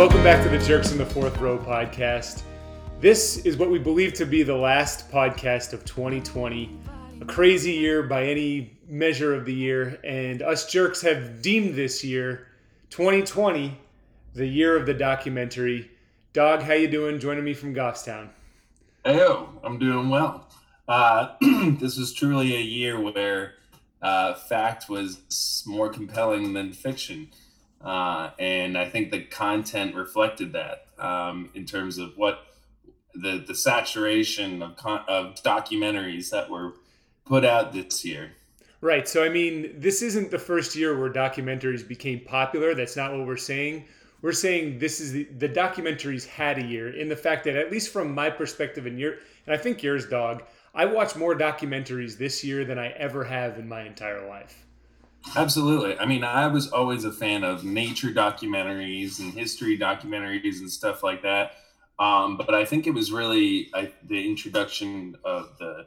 welcome back to the Jerks in the Fourth Row podcast. This is what we believe to be the last podcast of 2020. A crazy year by any measure of the year, and us jerks have deemed this year, 2020, the year of the documentary. Dog, how you doing? Joining me from Goffstown. Heyo, I'm doing well. Uh, this was truly a year where uh, fact was more compelling than fiction. Uh, and I think the content reflected that um, in terms of what the the saturation of con- of documentaries that were put out this year. Right. So I mean, this isn't the first year where documentaries became popular. That's not what we're saying. We're saying this is the, the documentaries had a year in the fact that at least from my perspective and your and I think yours, dog, I watched more documentaries this year than I ever have in my entire life. Absolutely. I mean, I was always a fan of nature documentaries and history documentaries and stuff like that. Um, but I think it was really I, the introduction of the,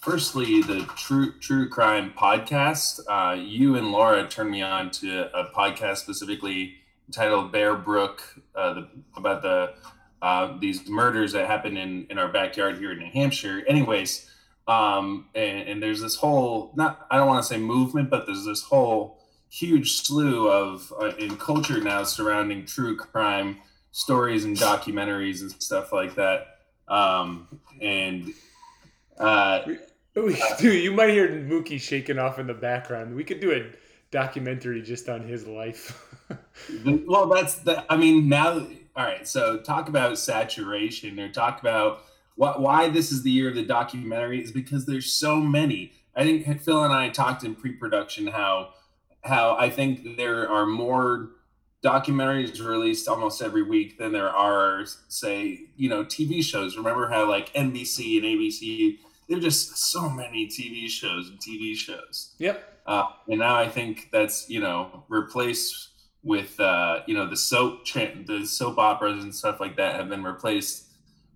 firstly, the true true crime podcast. Uh, you and Laura turned me on to a podcast specifically titled Bear Brook uh, the, about the uh, these murders that happened in in our backyard here in New Hampshire. Anyways um, and, and there's this whole not I don't want to say movement, but there's this whole huge slew of uh, in culture now surrounding true crime stories and documentaries and stuff like that. Um, and uh, Dude, you might hear Mookie shaking off in the background. We could do a documentary just on his life. well, that's the. I mean, now, all right. So talk about saturation, or talk about what, why this is the year of the documentary is because there's so many. I think Phil and I talked in pre-production how how I think there are more documentaries released almost every week than there are say you know TV shows. Remember how like NBC and ABC there's just so many TV shows and TV shows. Yep. Uh, and now I think that's you know replaced with uh, you know the soap the soap operas and stuff like that have been replaced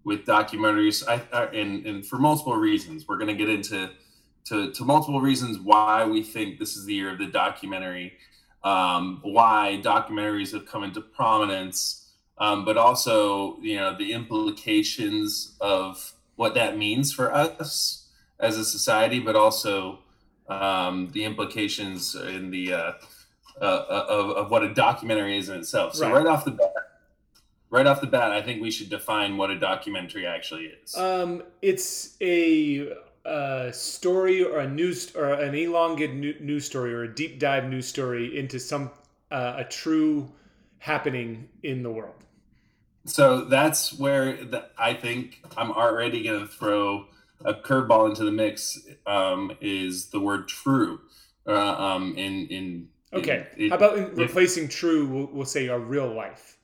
with documentaries. I, I, and, and for multiple reasons. We're going to get into to, to multiple reasons why we think this is the year of the documentary um, why documentaries have come into prominence um, but also you know the implications of what that means for us as a society but also um, the implications in the uh, uh, of, of what a documentary is in itself. So right, right off the bat right off the bat, I think we should define what a documentary actually is. Um, it's a, a story or a news or an elongated news story or a deep dive news story into some uh, a true happening in the world. So that's where the, I think I'm already going to throw a curveball into the mix. Um, is the word true? Uh, um, in in okay. How about in replacing true? We'll, we'll say a real life.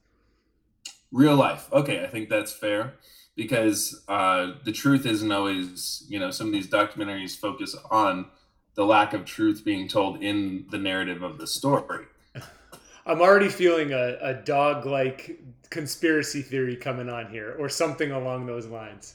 Real life. Okay, I think that's fair because uh, the truth isn't always, you know, some of these documentaries focus on the lack of truth being told in the narrative of the story. I'm already feeling a, a dog like conspiracy theory coming on here or something along those lines.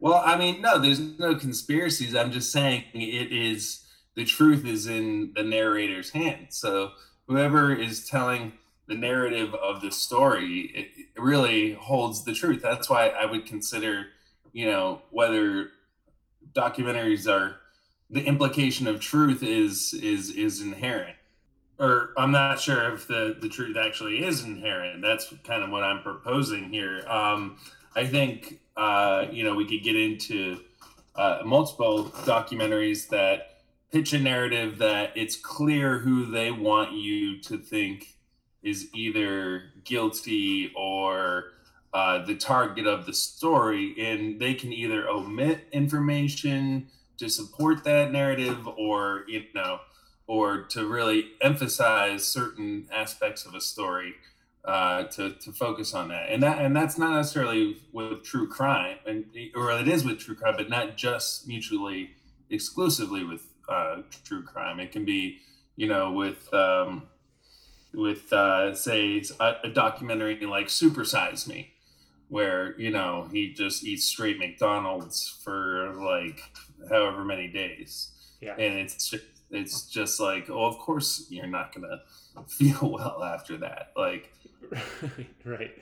Well, I mean, no, there's no conspiracies. I'm just saying it is the truth is in the narrator's hand. So whoever is telling the narrative of the story it, it really holds the truth. That's why i would consider you know whether documentaries are the implication of truth is is is inherent. Or i'm not sure if the the truth actually is inherent. That's kind of what i'm proposing here. Um i think uh you know we could get into uh, multiple documentaries that pitch a narrative that it's clear who they want you to think is either guilty or uh, the target of the story, and they can either omit information to support that narrative, or you know, or to really emphasize certain aspects of a story uh, to to focus on that, and that and that's not necessarily with true crime, and or it is with true crime, but not just mutually exclusively with uh, true crime. It can be, you know, with um, with uh, say a, a documentary like Supersize Me, where you know he just eats straight McDonald's for like however many days. Yeah, and it's it's just like, oh, of course you're not gonna feel well after that. Like, right.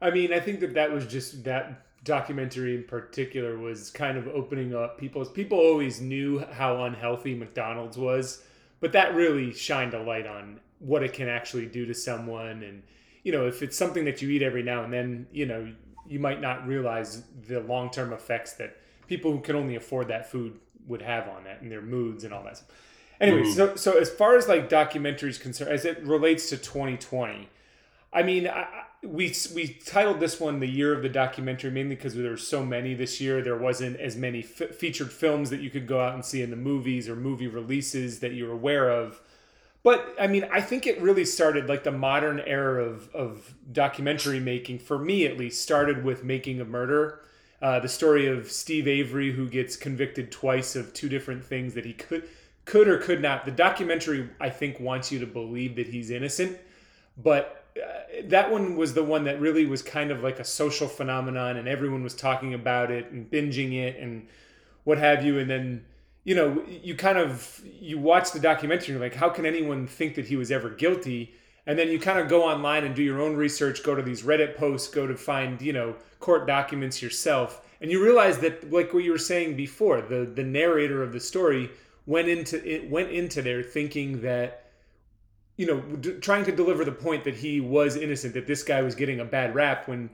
I mean, I think that that was just that documentary in particular was kind of opening up people's people always knew how unhealthy McDonald's was, but that really shined a light on what it can actually do to someone and you know, if it's something that you eat every now and then, you know, you might not realize the long-term effects that people who can only afford that food would have on that and their moods and all that. Anyway, mm. so so as far as like documentaries concerned, as it relates to 2020, I mean, I, we we titled this one the year of the documentary mainly because there were so many this year. There wasn't as many f- featured films that you could go out and see in the movies or movie releases that you're aware of. But I mean, I think it really started like the modern era of of documentary making for me at least started with Making a Murder. Uh, the story of Steve Avery who gets convicted twice of two different things that he could could or could not. The documentary I think wants you to believe that he's innocent, but uh, that one was the one that really was kind of like a social phenomenon and everyone was talking about it and binging it and what have you and then you know you kind of you watch the documentary like how can anyone think that he was ever guilty and then you kind of go online and do your own research go to these reddit posts go to find you know court documents yourself and you realize that like what you were saying before the the narrator of the story went into it went into there thinking that you know, d- trying to deliver the point that he was innocent, that this guy was getting a bad rap when,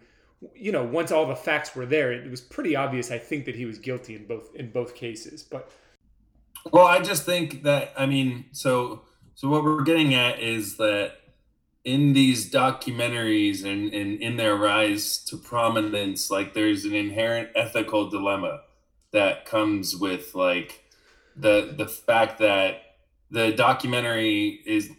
you know, once all the facts were there, it was pretty obvious. I think that he was guilty in both in both cases. But well, I just think that I mean, so so what we're getting at is that in these documentaries and, and in their rise to prominence, like there's an inherent ethical dilemma that comes with like the the fact that the documentary is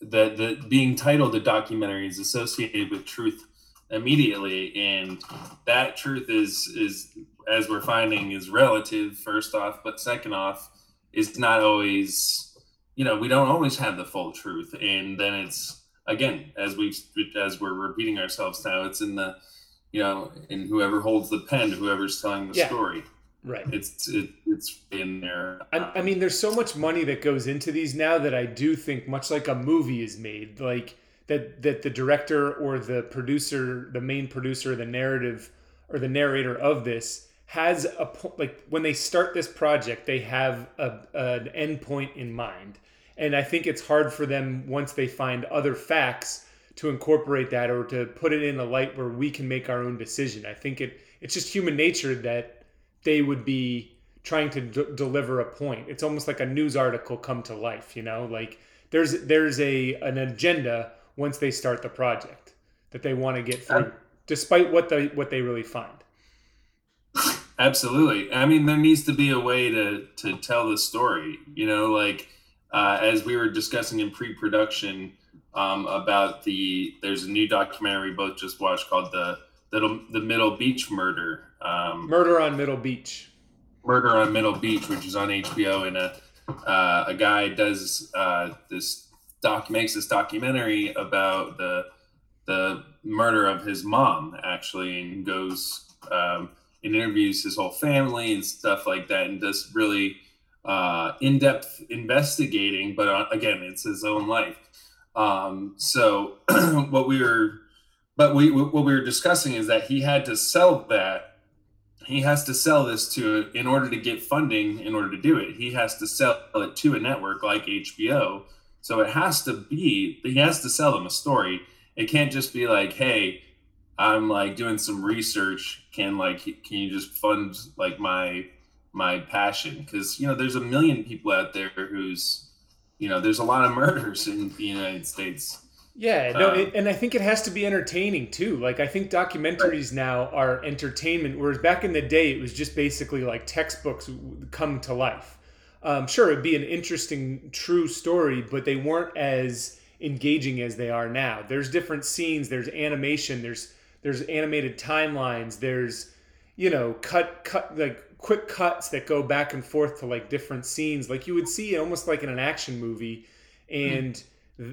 the the being titled a documentary is associated with truth immediately. And that truth is is as we're finding is relative first off. But second off is not always you know we don't always have the full truth and then it's again as we as we're repeating ourselves now it's in the you know in whoever holds the pen whoever's telling the yeah. story Right. It's it, it's in there. I, I mean, there's so much money that goes into these now that I do think, much like a movie is made, like that that the director or the producer, the main producer, the narrative or the narrator of this has a point like when they start this project, they have a, an end point in mind, and I think it's hard for them once they find other facts to incorporate that or to put it in a light where we can make our own decision. I think it it's just human nature that they would be trying to d- deliver a point. It's almost like a news article come to life, you know? Like there's there's a an agenda once they start the project that they want to get through um, despite what they what they really find. Absolutely. I mean, there needs to be a way to to tell the story. You know, like uh, as we were discussing in pre-production um, about the there's a new documentary we both just watched called the the, the Middle Beach Murder. Um, Murder on Middle Beach. Murder on Middle Beach, which is on HBO, and a uh, a guy does uh, this doc makes this documentary about the the murder of his mom actually, and goes um, and interviews his whole family and stuff like that, and does really uh, in depth investigating. But uh, again, it's his own life. Um, so what we were but we what we were discussing is that he had to sell that he has to sell this to in order to get funding in order to do it he has to sell it to a network like hbo so it has to be he has to sell them a story it can't just be like hey i'm like doing some research can like can you just fund like my my passion because you know there's a million people out there who's you know there's a lot of murders in the united states yeah, no, um, it, and I think it has to be entertaining too. Like I think documentaries now are entertainment, whereas back in the day it was just basically like textbooks come to life. Um, sure, it'd be an interesting, true story, but they weren't as engaging as they are now. There's different scenes, there's animation, there's there's animated timelines, there's you know cut cut like quick cuts that go back and forth to like different scenes, like you would see almost like in an action movie, and. Mm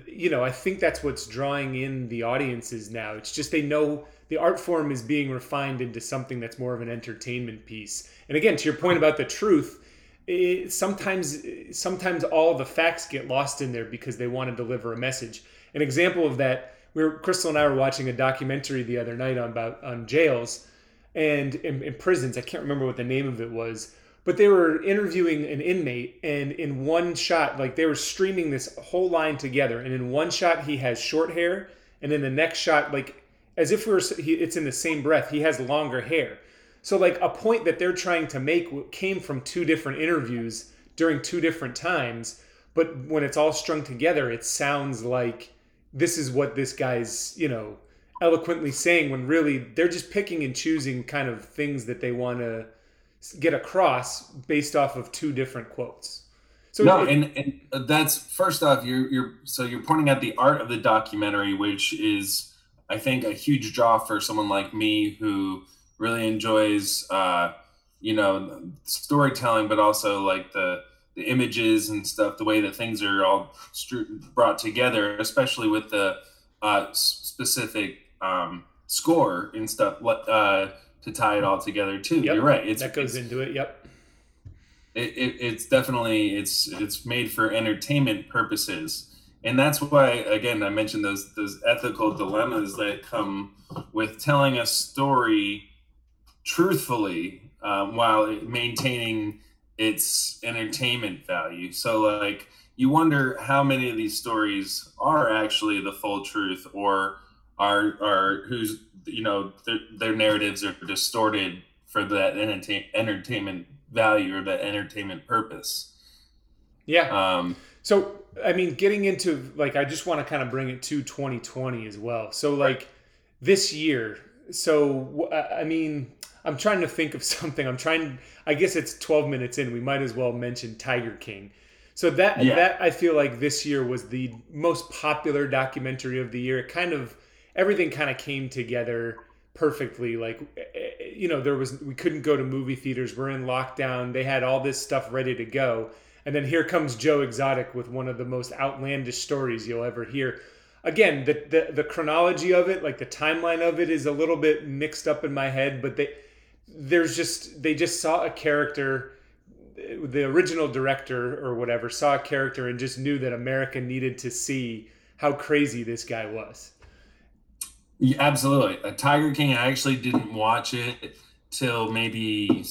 you know, I think that's what's drawing in the audiences now. It's just they know the art form is being refined into something that's more of an entertainment piece. And again, to your point about the truth, it, sometimes sometimes all the facts get lost in there because they want to deliver a message. An example of that, we were Crystal and I were watching a documentary the other night on about on jails and in, in prisons. I can't remember what the name of it was, but they were interviewing an inmate, and in one shot, like they were streaming this whole line together, and in one shot he has short hair, and in the next shot, like as if we were, he, it's in the same breath, he has longer hair. So like a point that they're trying to make came from two different interviews during two different times, but when it's all strung together, it sounds like this is what this guy's, you know, eloquently saying when really they're just picking and choosing kind of things that they want to get across based off of two different quotes. So no, it, and, and that's first off, you're you're so you're pointing out the art of the documentary, which is I think a huge draw for someone like me who really enjoys uh, you know storytelling, but also like the the images and stuff, the way that things are all brought together, especially with the uh, specific um, score and stuff uh, to tie it all together too. Yep. You're right. It's, that goes into it. Yep. It, it, it's definitely it's it's made for entertainment purposes, and that's why again I mentioned those those ethical dilemmas that come with telling a story truthfully um, while maintaining its entertainment value. So, like, you wonder how many of these stories are actually the full truth or are are who's you know their, their narratives are distorted for that entertain, entertainment value or that entertainment purpose. Yeah. Um, so I mean, getting into like, I just want to kind of bring it to 2020 as well. So like this year, so I mean, I'm trying to think of something. I'm trying. I guess it's 12 minutes in. We might as well mention Tiger King. So that yeah. that I feel like this year was the most popular documentary of the year. It kind of everything kind of came together perfectly. Like eh, eh, you know, there was we couldn't go to movie theaters. We're in lockdown. They had all this stuff ready to go. And then here comes Joe Exotic with one of the most outlandish stories you'll ever hear again the, the the chronology of it like the timeline of it is a little bit mixed up in my head but they there's just they just saw a character the original director or whatever saw a character and just knew that America needed to see how crazy this guy was. Yeah, absolutely. A Tiger King, I actually didn't watch it till maybe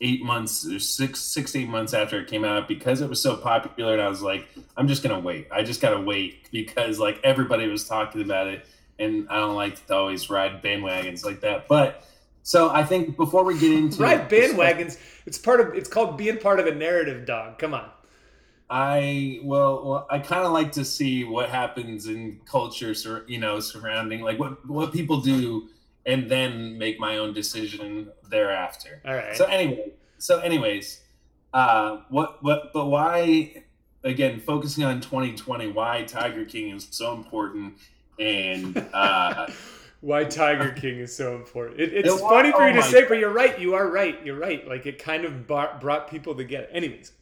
eight months or six, six, eight months after it came out because it was so popular. And I was like, I'm just going to wait. I just got to wait because like everybody was talking about it. And I don't like to always ride bandwagons like that. But so I think before we get into right bandwagons, it's part of it's called being part of a narrative. Dog, come on. I well, well I kind of like to see what happens in culture, sur- you know, surrounding like what what people do, and then make my own decision thereafter. All right. So anyway, so anyways, uh, what what but why again focusing on 2020? Why Tiger King is so important and. uh why Tiger King is so important. It, it's it funny for you oh to say, but you're right. You are right. You're right. Like it kind of brought, brought people together. Anyways,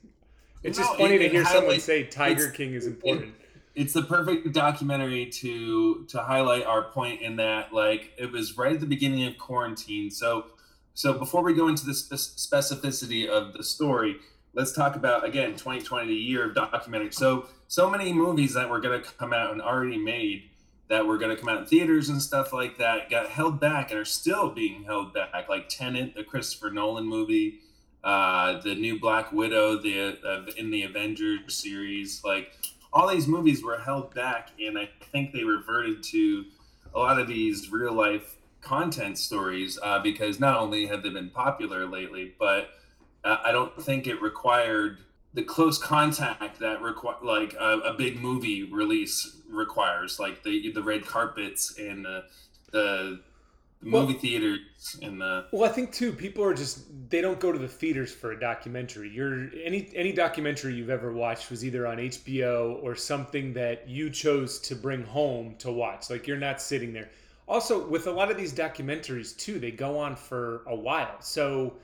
it's no, just funny it, to hear someone say Tiger King is important. it's the perfect documentary to to highlight our point in that like it was right at the beginning of quarantine. So so before we go into the specificity of the story, let's talk about again 2020, the year of documentary. So so many movies that were going to come out and already made that were going to come out in theaters and stuff like that got held back and are still being held back, like Tenet, the Christopher Nolan movie, uh, the new Black Widow, the uh, in the Avengers series, like all these movies were held back, and I think they reverted to a lot of these real life content stories uh, because not only have they been popular lately, but uh, I don't think it required the close contact that require like a, a, big movie release requires, like the the red carpets and the the, the well, movie theaters and the. Well, I think too, people are just they don't go to the theaters for a documentary. You're any any documentary you've ever watched was either on HBO or something that you chose to bring home to watch. Like you're not sitting there. Also, with a lot of these documentaries too, they go on for a while, so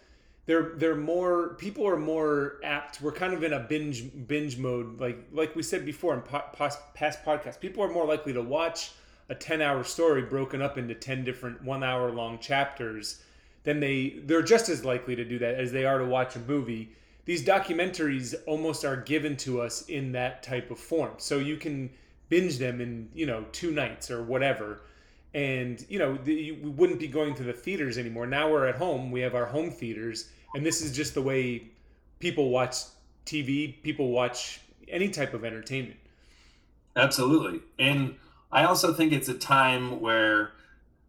they're they're more people are more apt we're kind of in a binge binge mode like like we said before in past podcasts people are more likely to watch a 10 hour story broken up into 10 different one hour long chapters then they they're just as likely to do that as they are to watch a movie. These documentaries almost are given to us in that type of form. So you can binge them in you know two nights or whatever. And you know the, we wouldn't be going to the theaters anymore. Now we're at home. We have our home theaters and this is just the way people watch tv people watch any type of entertainment absolutely and i also think it's a time where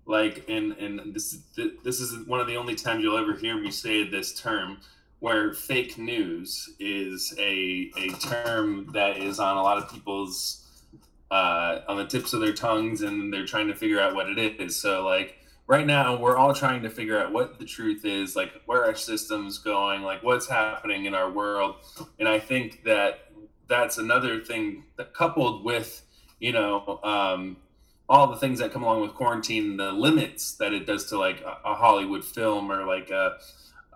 like and and this this is one of the only times you'll ever hear me say this term where fake news is a a term that is on a lot of people's uh, on the tips of their tongues and they're trying to figure out what it is. So like right now we're all trying to figure out what the truth is, like where our system's going, like what's happening in our world. And I think that that's another thing that coupled with, you know, um, all the things that come along with quarantine, the limits that it does to like a, Hollywood film or like a,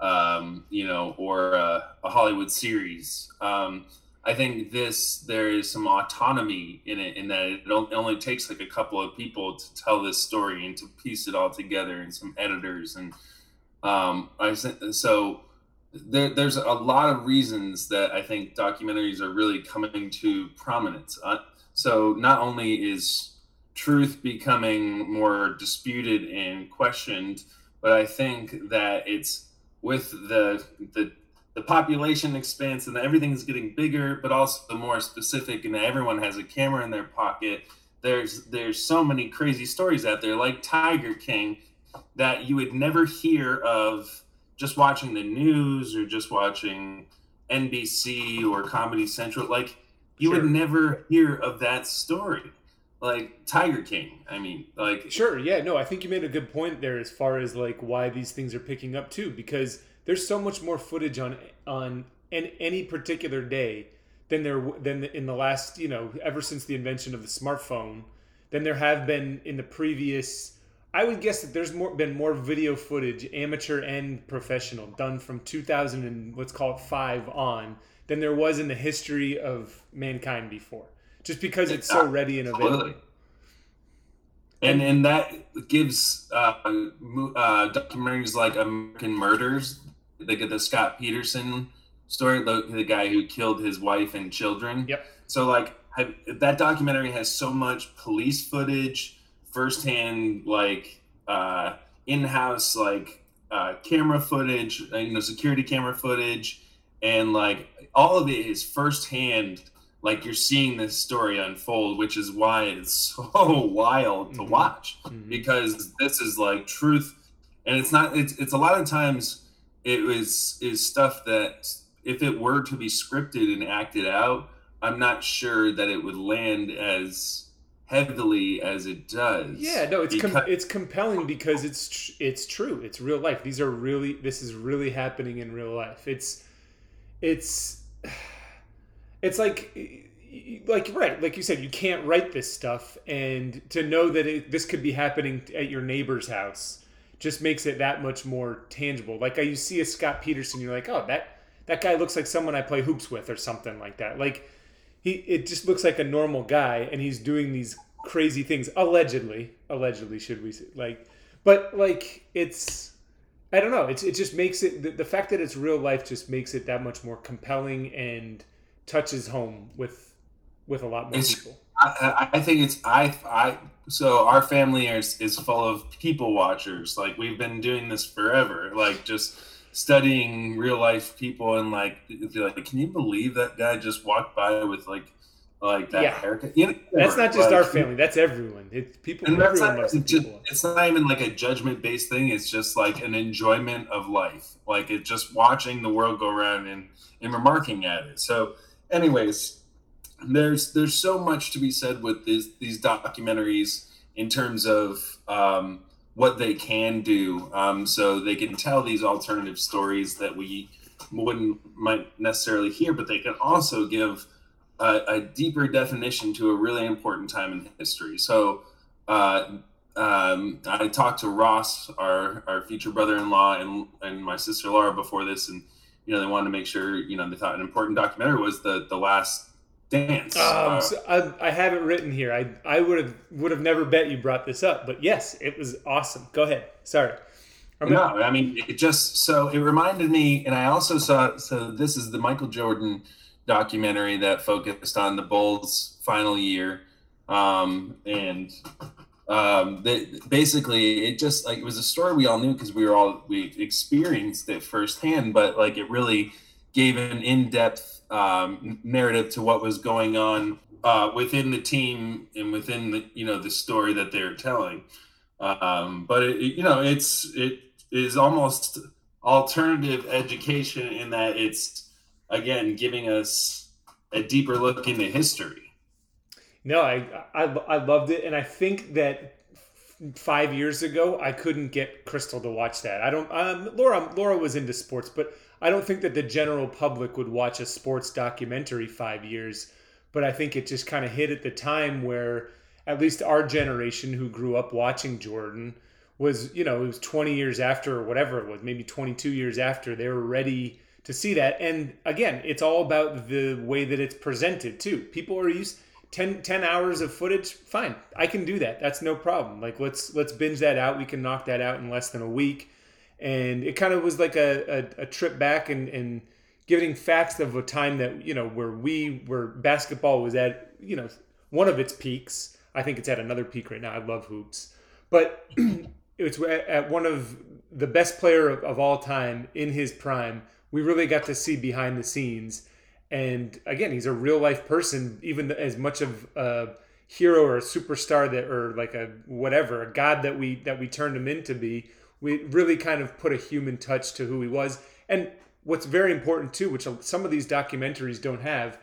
um, you know, or a, a Hollywood series. Um, I think this there is some autonomy in it, in that it only takes like a couple of people to tell this story and to piece it all together, and some editors, and um, I so there, there's a lot of reasons that I think documentaries are really coming to prominence. Uh, so not only is truth becoming more disputed and questioned, but I think that it's with the the the population expands and everything's getting bigger, but also the more specific, and everyone has a camera in their pocket. There's there's so many crazy stories out there, like Tiger King, that you would never hear of just watching the news or just watching NBC or Comedy Central. Like you sure. would never hear of that story like Tiger King. I mean, like sure, yeah, no, I think you made a good point there as far as like why these things are picking up too, because there's so much more footage on on in any particular day than there than in the last you know ever since the invention of the smartphone than there have been in the previous I would guess that there's more been more video footage, amateur and professional, done from 2000 and let's call it five on than there was in the history of mankind before. Just because it's so ready and available. And and that gives uh, uh, documentaries like American Murders they get the Scott Peterson story, the, the guy who killed his wife and children. Yep. So like have, that documentary has so much police footage, firsthand like uh, in-house like uh, camera footage, uh, you know, security camera footage, and like all of it is firsthand. Like you're seeing this story unfold, which is why it's so wild to mm-hmm. watch mm-hmm. because this is like truth, and it's not. It's it's a lot of times it was is stuff that if it were to be scripted and acted out, I'm not sure that it would land as heavily as it does. Yeah, no, it's because- com- it's compelling because it's tr- it's true. It's real life. These are really this is really happening in real life. It's it's it's like like right like you said you can't write this stuff and to know that it, this could be happening at your neighbor's house just makes it that much more tangible. Like uh, you see a Scott Peterson, you're like, oh, that that guy looks like someone I play hoops with or something like that. Like he, it just looks like a normal guy, and he's doing these crazy things. Allegedly, allegedly, should we say? Like, but like it's. I don't know. It's it just makes it the, the fact that it's real life just makes it that much more compelling and touches home with with a lot more it's, people. I, I think it's I I so our family is is full of people watchers. Like we've been doing this forever. Like just studying real life people and like like can you believe that guy just walked by with like like that yeah. haircut. You know, that's not just like, our family. That's everyone. It's people. And that's not, it's, just, it's not even like a judgment based thing. It's just like an enjoyment of life. Like it's just watching the world go around and and remarking at it. So, anyways, there's there's so much to be said with these these documentaries in terms of um, what they can do. Um, so they can tell these alternative stories that we wouldn't might necessarily hear, but they can also give a, a deeper definition to a really important time in history. So. Uh, um, I talked to Ross, our, our future brother-in-law, and and my sister Laura before this, and you know they wanted to make sure you know they thought an important documentary was the the last dance. Um, uh, so I, I have it written here. I I would have would have never bet you brought this up, but yes, it was awesome. Go ahead. Sorry. no, I mean it just so it reminded me, and I also saw. So this is the Michael Jordan documentary that focused on the Bulls' final year, um, and um, that basically it just like it was a story we all knew because we were all we experienced it firsthand, but like it really gave an in-depth um, narrative to what was going on uh, within the team and within the you know the story that they're telling. Um, but it, you know, it's it is almost alternative education in that it's again giving us a deeper look into history. No, I, I I loved it, and I think that five years ago I couldn't get Crystal to watch that. I don't. Um, Laura Laura was into sports, but I don't think that the general public would watch a sports documentary five years. But I think it just kind of hit at the time where at least our generation who grew up watching Jordan was, you know, it was 20 years after or whatever it was, maybe 22 years after they were ready to see that. And again, it's all about the way that it's presented too. People are used 10, 10 hours of footage. Fine. I can do that. That's no problem. Like let's, let's binge that out. We can knock that out in less than a week. And it kind of was like a, a, a trip back and, and giving facts of a time that, you know, where we, where basketball was at, you know, one of its peaks. I think it's at another peak right now. I love hoops. But it's at one of the best player of, of all time in his prime. We really got to see behind the scenes, and again, he's a real life person, even as much of a hero or a superstar that, or like a whatever, a god that we that we turned him into be. We really kind of put a human touch to who he was, and what's very important too, which some of these documentaries don't have,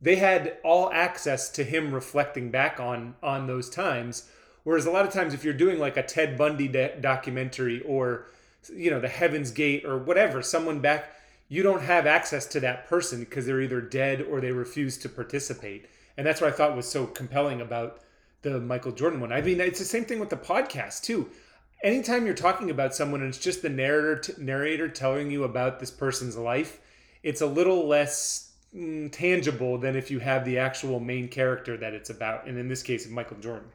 they had all access to him reflecting back on on those times Whereas a lot of times, if you're doing like a Ted Bundy de- documentary or, you know, the Heaven's Gate or whatever, someone back, you don't have access to that person because they're either dead or they refuse to participate. And that's what I thought was so compelling about the Michael Jordan one. I mean, it's the same thing with the podcast too. Anytime you're talking about someone and it's just the narrator t- narrator telling you about this person's life, it's a little less mm, tangible than if you have the actual main character that it's about. And in this case, Michael Jordan.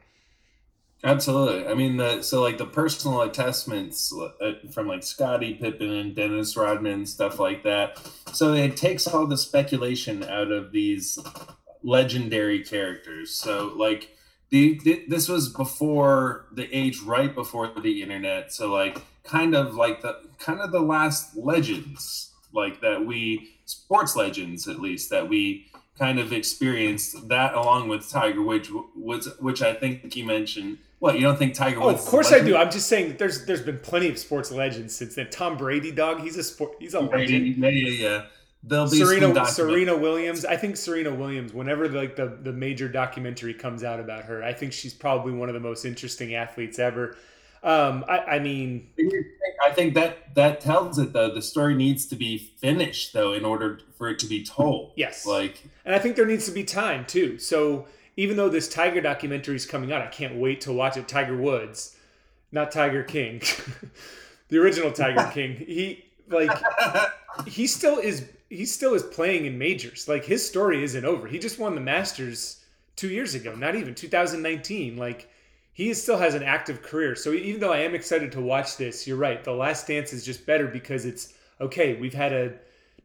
Absolutely. I mean, the so like the personal attestments uh, from like Scottie Pippen and Dennis Rodman stuff like that. So it takes all the speculation out of these legendary characters. So like the, the this was before the age right before the internet. So like kind of like the kind of the last legends like that we sports legends at least that we kind of experienced that along with Tiger, which was which I think you mentioned. What you don't think Tiger? Oh, of course I do. I'm just saying that there's there's been plenty of sports legends since then. Tom Brady, dog, he's a sport. He's a legend. Yeah, yeah, yeah. There'll be Serena Serena Williams. I think Serena Williams. Whenever like the the major documentary comes out about her, I think she's probably one of the most interesting athletes ever. Um, I, I mean, I think that that tells it though. The story needs to be finished though in order for it to be told. Yes, like, and I think there needs to be time too. So even though this Tiger documentary is coming out, I can't wait to watch it. Tiger Woods, not Tiger King, the original Tiger King. He like he still is he still is playing in majors. Like his story isn't over. He just won the Masters two years ago, not even 2019. Like he still has an active career. So even though I am excited to watch this, you're right. The Last Dance is just better because it's okay. We've had a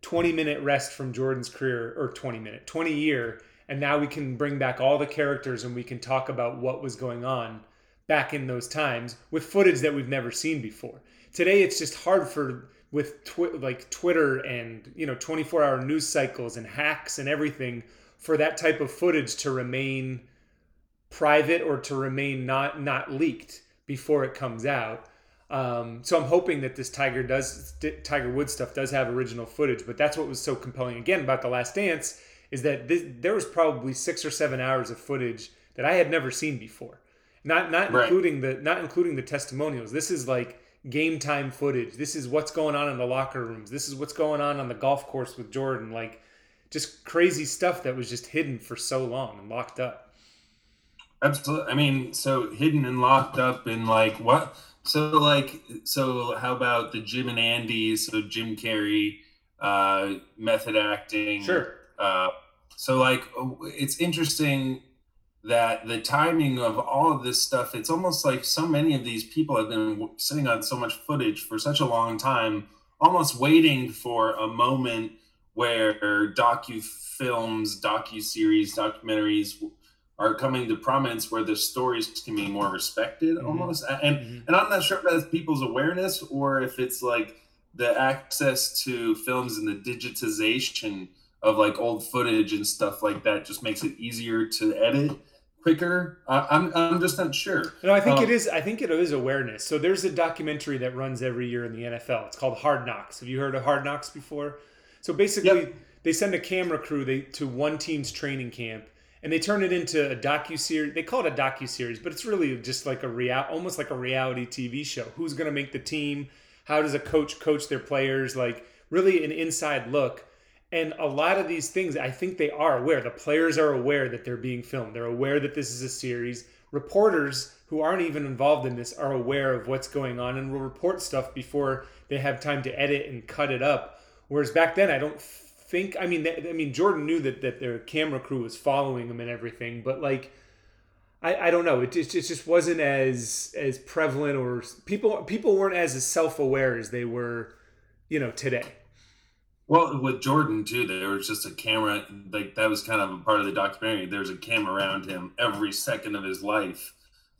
20 minute rest from Jordan's career, or 20 minute, 20 year, and now we can bring back all the characters and we can talk about what was going on back in those times with footage that we've never seen before. Today, it's just hard for with twi- like Twitter and you know 24 hour news cycles and hacks and everything for that type of footage to remain private or to remain not not leaked before it comes out. Um, so I'm hoping that this Tiger does Tiger Woods stuff does have original footage, but that's what was so compelling again about the Last Dance is that this, there was probably six or seven hours of footage that I had never seen before. Not not right. including the not including the testimonials. This is like game time footage. This is what's going on in the locker rooms. This is what's going on on the golf course with Jordan. Like just crazy stuff that was just hidden for so long and locked up. Absolutely. I mean, so hidden and locked up in like what? So like, so how about the Jim and Andy? So Jim Carrey, uh, method acting. Sure. Uh, so like, it's interesting that the timing of all of this stuff, it's almost like so many of these people have been sitting on so much footage for such a long time, almost waiting for a moment where docu films, docu series, documentaries are coming to prominence where the stories can be more respected mm-hmm. almost. And mm-hmm. and I'm not sure if that's people's awareness or if it's like the access to films and the digitization of like old footage and stuff like that just makes it easier to edit quicker. I, am I'm just not sure. No, I think um, it is. I think it is awareness. So there's a documentary that runs every year in the NFL. It's called Hard Knocks. Have you heard of Hard Knocks before? So basically, yep. they send a camera crew they, to one team's training camp, and they turn it into a docu series. They call it a docu series, but it's really just like a real, almost like a reality TV show. Who's going to make the team? How does a coach coach their players? Like really an inside look and a lot of these things, I think they are aware. The players are aware that they're being filmed. They're aware that this is a series. Reporters who aren't even involved in this are aware of what's going on and will report stuff before they have time to edit and cut it up. Whereas back then, I don't think. I mean, I mean, Jordan knew that that their camera crew was following him and everything, but like. I, I don't know. It just, it just wasn't as as prevalent, or people people weren't as self aware as they were, you know, today. Well, with Jordan too, there was just a camera. Like that was kind of a part of the documentary. There's a camera around him every second of his life,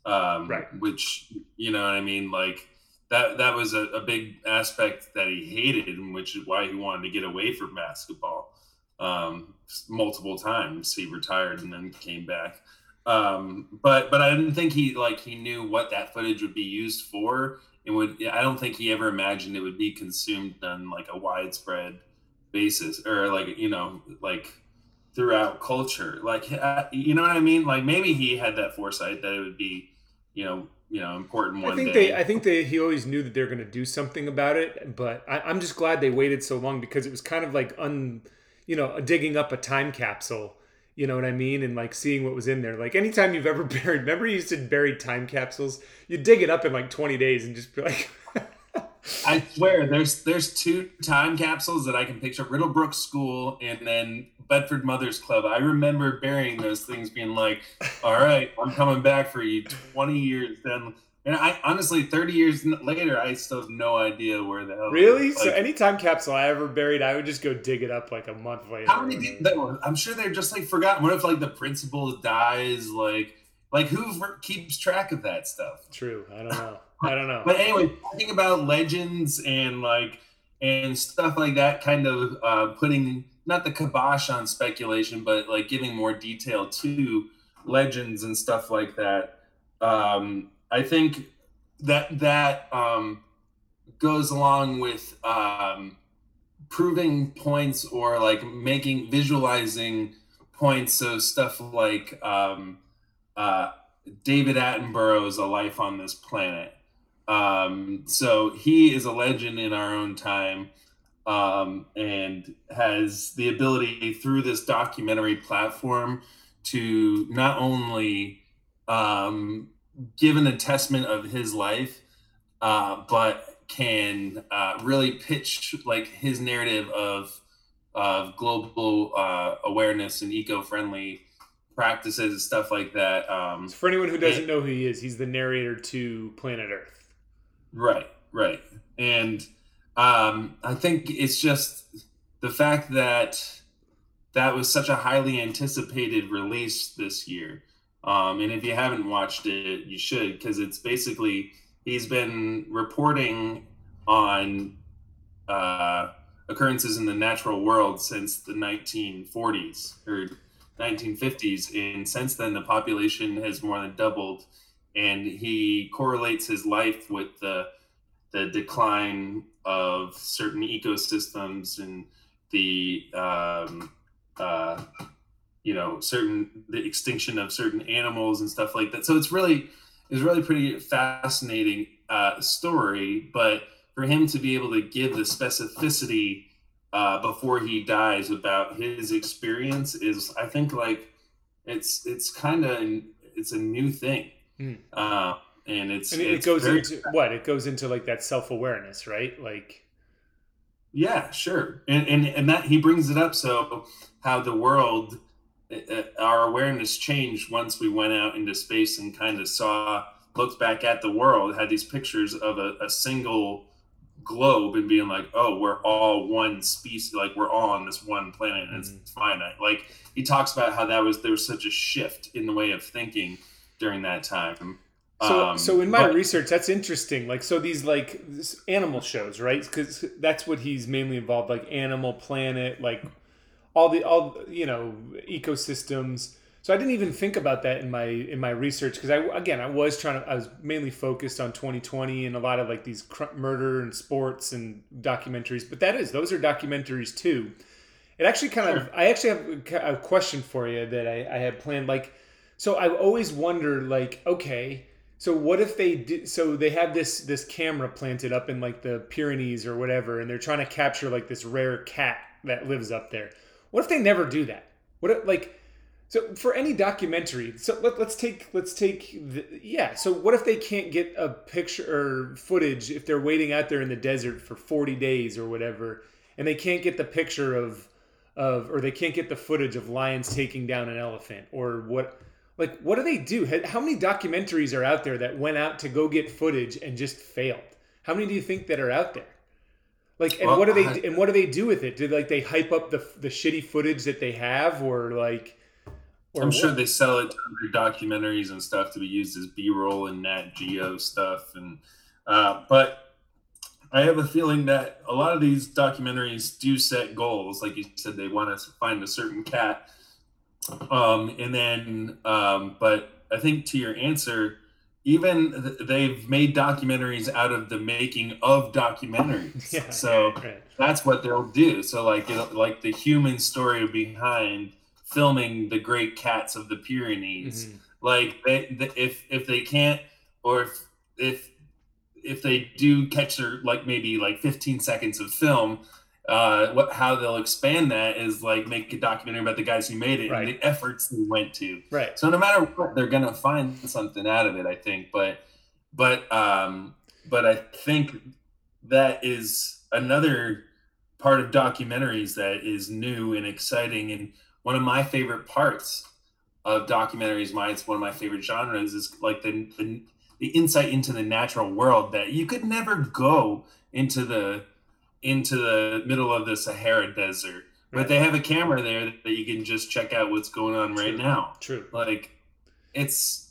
um, right? Which you know what I mean. Like that that was a, a big aspect that he hated, and which is why he wanted to get away from basketball. Um, multiple times he retired and then came back. Um, but but I didn't think he like he knew what that footage would be used for. It would. I don't think he ever imagined it would be consumed on like a widespread basis or like you know like throughout culture like uh, you know what i mean like maybe he had that foresight that it would be you know you know important one i think day. they i think they he always knew that they're going to do something about it but I, i'm just glad they waited so long because it was kind of like un you know digging up a time capsule you know what I mean? And like seeing what was in there. Like anytime you've ever buried, remember you used to bury time capsules? You dig it up in like 20 days and just be like, I swear, there's there's two time capsules that I can picture: Riddlebrook School and then Bedford Mothers Club. I remember burying those things, being like, "All right, I'm coming back for you." Twenty years then, and I honestly, thirty years later, I still have no idea where the hell. Really? Like, so any time capsule I ever buried, I would just go dig it up like a month later. How many? I'm sure they're just like forgotten. What if like the principal dies? Like, like who keeps track of that stuff? True. I don't know. I don't know. But anyway, talking about legends and like and stuff like that, kind of uh, putting not the kibosh on speculation, but like giving more detail to legends and stuff like that. Um, I think that that um, goes along with um, proving points or like making visualizing points. So stuff like um, uh, David Attenborough's A Life on This Planet um, so he is a legend in our own time um, and has the ability through this documentary platform to not only um, give an attestment of his life, uh, but can uh, really pitch like his narrative of of global uh, awareness and eco-friendly practices and stuff like that. Um, so for anyone who doesn't and, know who he is, he's the narrator to Planet Earth. Right, right. And um, I think it's just the fact that that was such a highly anticipated release this year. Um, and if you haven't watched it, you should, because it's basically he's been reporting on uh, occurrences in the natural world since the 1940s or 1950s. And since then, the population has more than doubled and he correlates his life with the the decline of certain ecosystems and the um, uh, you know certain the extinction of certain animals and stuff like that. So it's really it's really pretty fascinating uh, story. But for him to be able to give the specificity uh, before he dies about his experience is, I think, like it's it's kind of it's a new thing. Mm. Uh, and it's and it, it's goes into what it goes into like that self awareness, right? Like, yeah, sure, and and and that he brings it up. So how the world it, our awareness changed once we went out into space and kind of saw looked back at the world had these pictures of a, a single globe and being like oh we're all one species like we're all on this one planet and mm-hmm. it's finite like he talks about how that was there was such a shift in the way of thinking during that time so, um, so in my but, research, that's interesting. Like, so these like animal shows, right? Because that's what he's mainly involved, like Animal Planet, like all the all you know ecosystems. So I didn't even think about that in my in my research because I again I was trying to I was mainly focused on 2020 and a lot of like these cr- murder and sports and documentaries. But that is those are documentaries too. It actually kind sure. of I actually have a question for you that I, I had planned. Like, so I always wondered like okay so what if they did? So they have this this camera planted up in like the Pyrenees or whatever, and they're trying to capture like this rare cat that lives up there. What if they never do that? What if, like so for any documentary? So let, us take let's take the, yeah. So what if they can't get a picture or footage if they're waiting out there in the desert for forty days or whatever, and they can't get the picture of of or they can't get the footage of lions taking down an elephant or what? Like what do they do? How many documentaries are out there that went out to go get footage and just failed? How many do you think that are out there? Like and well, what do they I, and what do they do with it? Do like they hype up the the shitty footage that they have or like or i'm what? sure they sell it to documentaries and stuff to be used as b-roll and nat geo stuff and uh, but i have a feeling that a lot of these documentaries do set goals. Like you said they want to find a certain cat um, and then, um, but I think to your answer, even th- they've made documentaries out of the making of documentaries. yeah, so right. that's what they'll do. So like like the human story behind filming the great cats of the Pyrenees. Mm-hmm. Like they, the, if if they can't or if if if they do catch their like maybe like 15 seconds of film uh, what how they'll expand that is like make a documentary about the guys who made it right. and the efforts they went to. Right. So no matter what, they're gonna find something out of it. I think, but but um, but I think that is another part of documentaries that is new and exciting and one of my favorite parts of documentaries my it's one of my favorite genres is like the, the the insight into the natural world that you could never go into the into the middle of the Sahara Desert. But they have a camera there that you can just check out what's going on True. right now. True. Like it's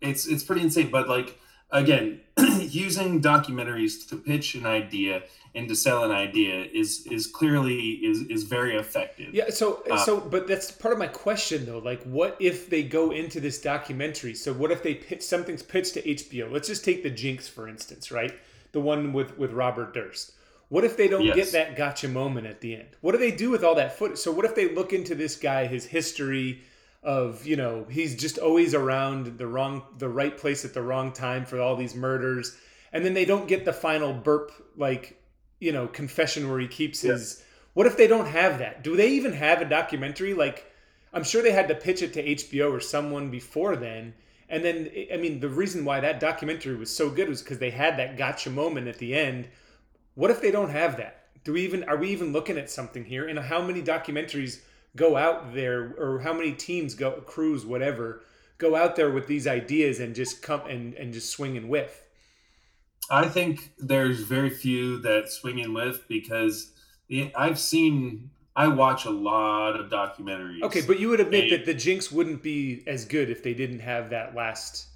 it's it's pretty insane. But like again, using documentaries to pitch an idea and to sell an idea is is clearly is is very effective. Yeah. So uh, so but that's part of my question though. Like, what if they go into this documentary? So what if they pitch something's pitched to HBO? Let's just take the Jinx for instance, right? The one with with Robert Durst what if they don't yes. get that gotcha moment at the end? What do they do with all that footage? So what if they look into this guy, his history of, you know, he's just always around the wrong the right place at the wrong time for all these murders, and then they don't get the final burp like, you know, confession where he keeps his What if they don't have that? Do they even have a documentary like I'm sure they had to pitch it to HBO or someone before then. And then, I mean, the reason why that documentary was so good was because they had that gotcha moment at the end what if they don't have that? Do we even are we even looking at something here? And how many documentaries go out there, or how many teams go crews, whatever, go out there with these ideas and just come and and just swing and whiff? I think there's very few that swing and whiff because I've seen I watch a lot of documentaries. Okay, but you would admit that the Jinx wouldn't be as good if they didn't have that last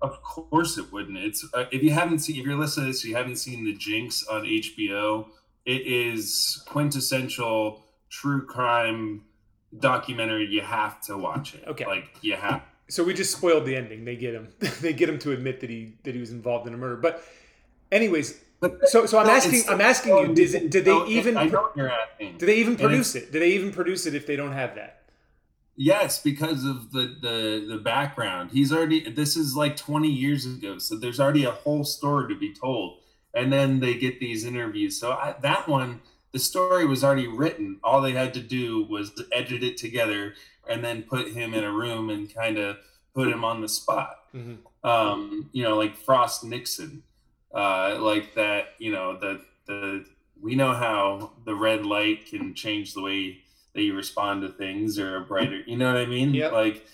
of course it wouldn't. It's uh, if you haven't seen if you're listening to this, you haven't seen The Jinx on HBO. It is quintessential true crime documentary. You have to watch it. Okay, like you have. So we just spoiled the ending. They get him. they get him to admit that he that he was involved in a murder. But, anyways, but, so so I'm asking I'm asking you. It, did they even? I know you're asking. Do they even produce it? Do they even produce it if they don't have that? Yes, because of the the the background. He's already this is like 20 years ago, so there's already a whole story to be told. And then they get these interviews. So I, that one, the story was already written. All they had to do was edit it together and then put him in a room and kind of put him on the spot. Mm-hmm. Um, you know, like Frost Nixon, uh, like that. You know, the the we know how the red light can change the way that you respond to things or a brighter you know what i mean Yep. like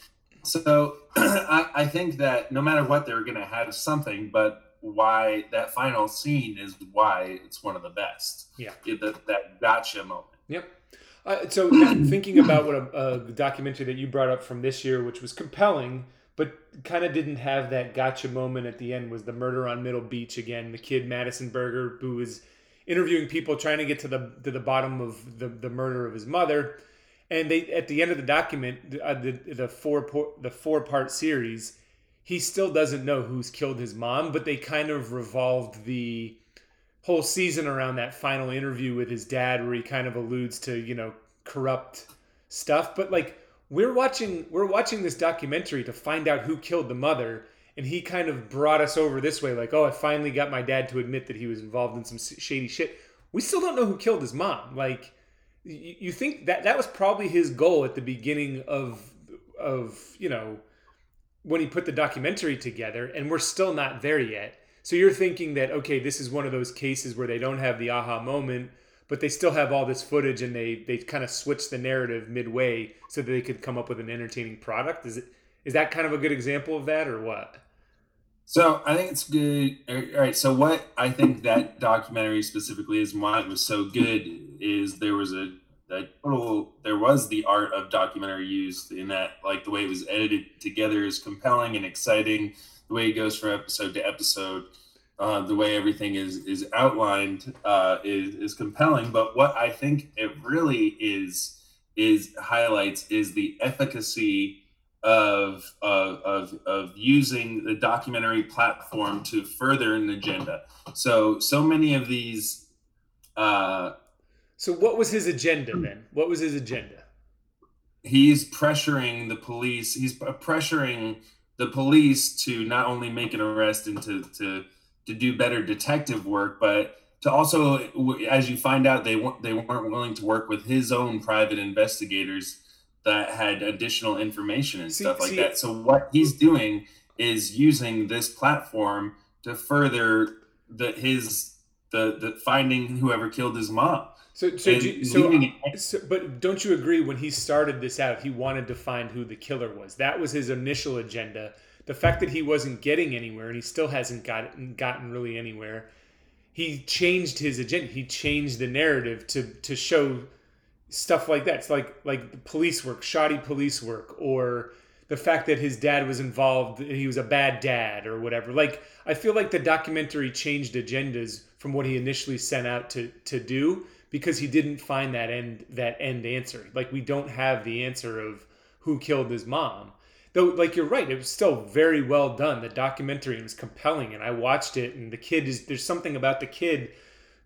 so I, I think that no matter what they're gonna have something but why that final scene is why it's one of the best Yeah. It- that, that gotcha moment Yep. Uh, so thinking about what a, a documentary that you brought up from this year, which was compelling, but kind of didn't have that gotcha moment at the end, was the murder on Middle Beach again. The kid Madison Hamburg, who was interviewing people trying to get to the to the bottom of the, the murder of his mother, and they at the end of the document, uh, the the four the four part series, he still doesn't know who's killed his mom, but they kind of revolved the whole season around that final interview with his dad where he kind of alludes to you know corrupt stuff. But like we're watching we're watching this documentary to find out who killed the mother and he kind of brought us over this way like oh i finally got my dad to admit that he was involved in some shady shit we still don't know who killed his mom like you, think that that was probably his goal at the beginning of of you know when he put the documentary together and we're still not there yet so you're thinking that okay, this is one of those cases where they don't have the aha moment, but they still have all this footage and they they kind of switch the narrative midway so that they could come up with an entertaining product. Is it is that kind of a good example of that or what? So I think it's good. All right. So what I think that documentary specifically is why it was so good is there was a, a total there was the art of documentary used in that like the way it was edited together is compelling and exciting. The way it goes from episode to episode, uh, the way everything is is outlined uh, is is compelling. But what I think it really is is highlights is the efficacy of, of, of, of using the documentary platform to further an agenda. So, so many of these, uh, So what was his agenda then? What was his agenda? he's pressuring the police, he's pressuring the police to not only make an arrest and to, to, to do better detective work, but to also, as you find out, they they weren't willing to work with his own private investigators that had additional information and See- stuff like see- that. So what he's doing is using this platform to further the his the the finding whoever killed his mom. So so, you- so, so but don't you agree when he started this out he wanted to find who the killer was. That was his initial agenda. The fact that he wasn't getting anywhere and he still hasn't gotten gotten really anywhere. He changed his agenda. He changed the narrative to to show stuff like that. It's like like police work, shoddy police work, or the fact that his dad was involved, he was a bad dad or whatever. Like I feel like the documentary changed agendas from what he initially sent out to to do because he didn't find that end that end answer. Like we don't have the answer of who killed his mom. Though like you're right, it was still very well done. The documentary was compelling and I watched it and the kid is there's something about the kid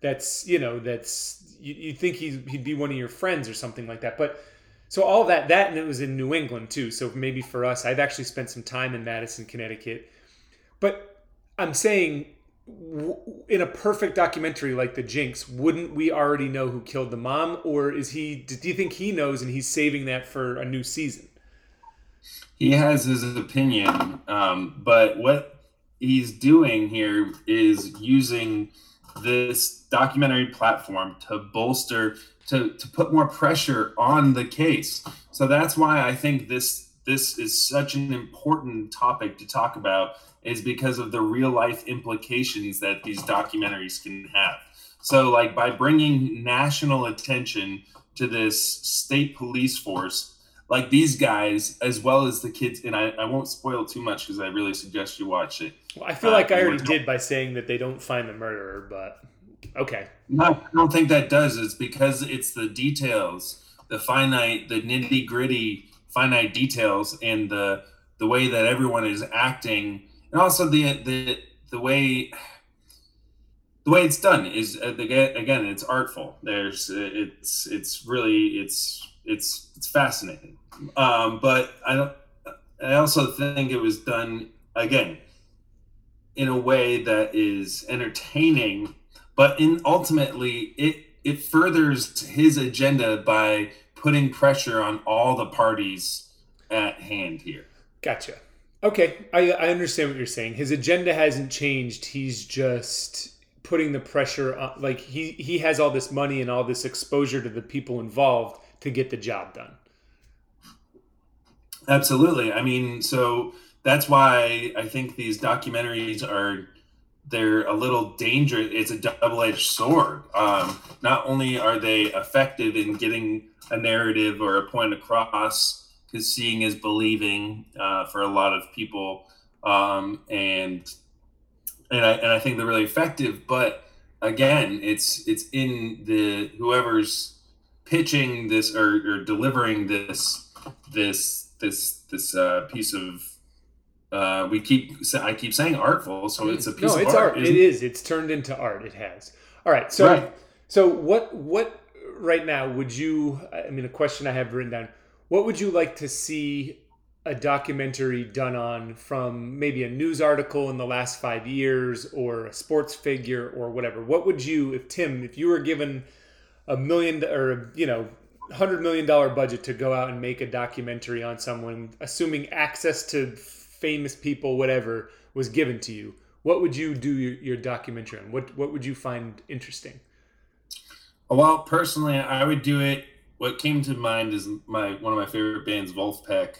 that's you know that's you, you think he's, he'd be one of your friends or something like that but so all that that and it was in new england too so maybe for us i've actually spent some time in madison connecticut. But i'm saying in a perfect documentary like the jinx wouldn't we already know who killed the mom or is he do you think he knows and he's saving that for a new season? He has his opinion, um, but what he's doing here is using this documentary platform to bolster to, to put more pressure on the case. So that's why I think this this is such an important topic to talk about is because of the real life implications that these documentaries can have. So like by bringing national attention to this state police force like these guys as well as the kids and i, I won't spoil too much because i really suggest you watch it. Well, i feel Uh, like i already did by saying that they don't find the murderer but okay. No i don't think that does. It's because it's the details the finite the nitty gritty finite details and the the way that everyone is acting and also the the the way the way it's done is uh, again it's artful. There's uh, it's it's really it's it's it's fascinating um but i don't i also think it was done again in a way that is entertaining but in ultimately it it furthers his agenda by putting pressure on all the parties at hand here Gotcha. Okay, I, I understand what you're saying. His agenda hasn't changed. He's just putting the pressure on. Like he he has all this money and all this exposure to the people involved to get the job done. Absolutely. I mean, so that's why I think these documentaries are they're a little dangerous. It's a double-edged sword. Um, not only are they effective in getting a narrative or a point across, because seeing is believing uh, for a lot of people, um, and and I and I think they're really effective. But again, it's it's in the whoever's pitching this or, or delivering this this this this uh, piece of uh, we keep I keep saying artful, so it's a piece no, of it's art. art. It is. It's turned into art. It has. All right. So Right. so what what right now would you? I mean, a question I have written down. What would you like to see a documentary done on from maybe a news article in the last five years or a sports figure or whatever? What would you, if Tim, if you were given a million or you know hundred million dollar budget to go out and make a documentary on someone, assuming access to famous people, whatever, was given to you, what would you do your, your documentary on? What what would you find interesting? Well, personally, I would do it. What came to mind is my one of my favorite bands, Vulfpeck.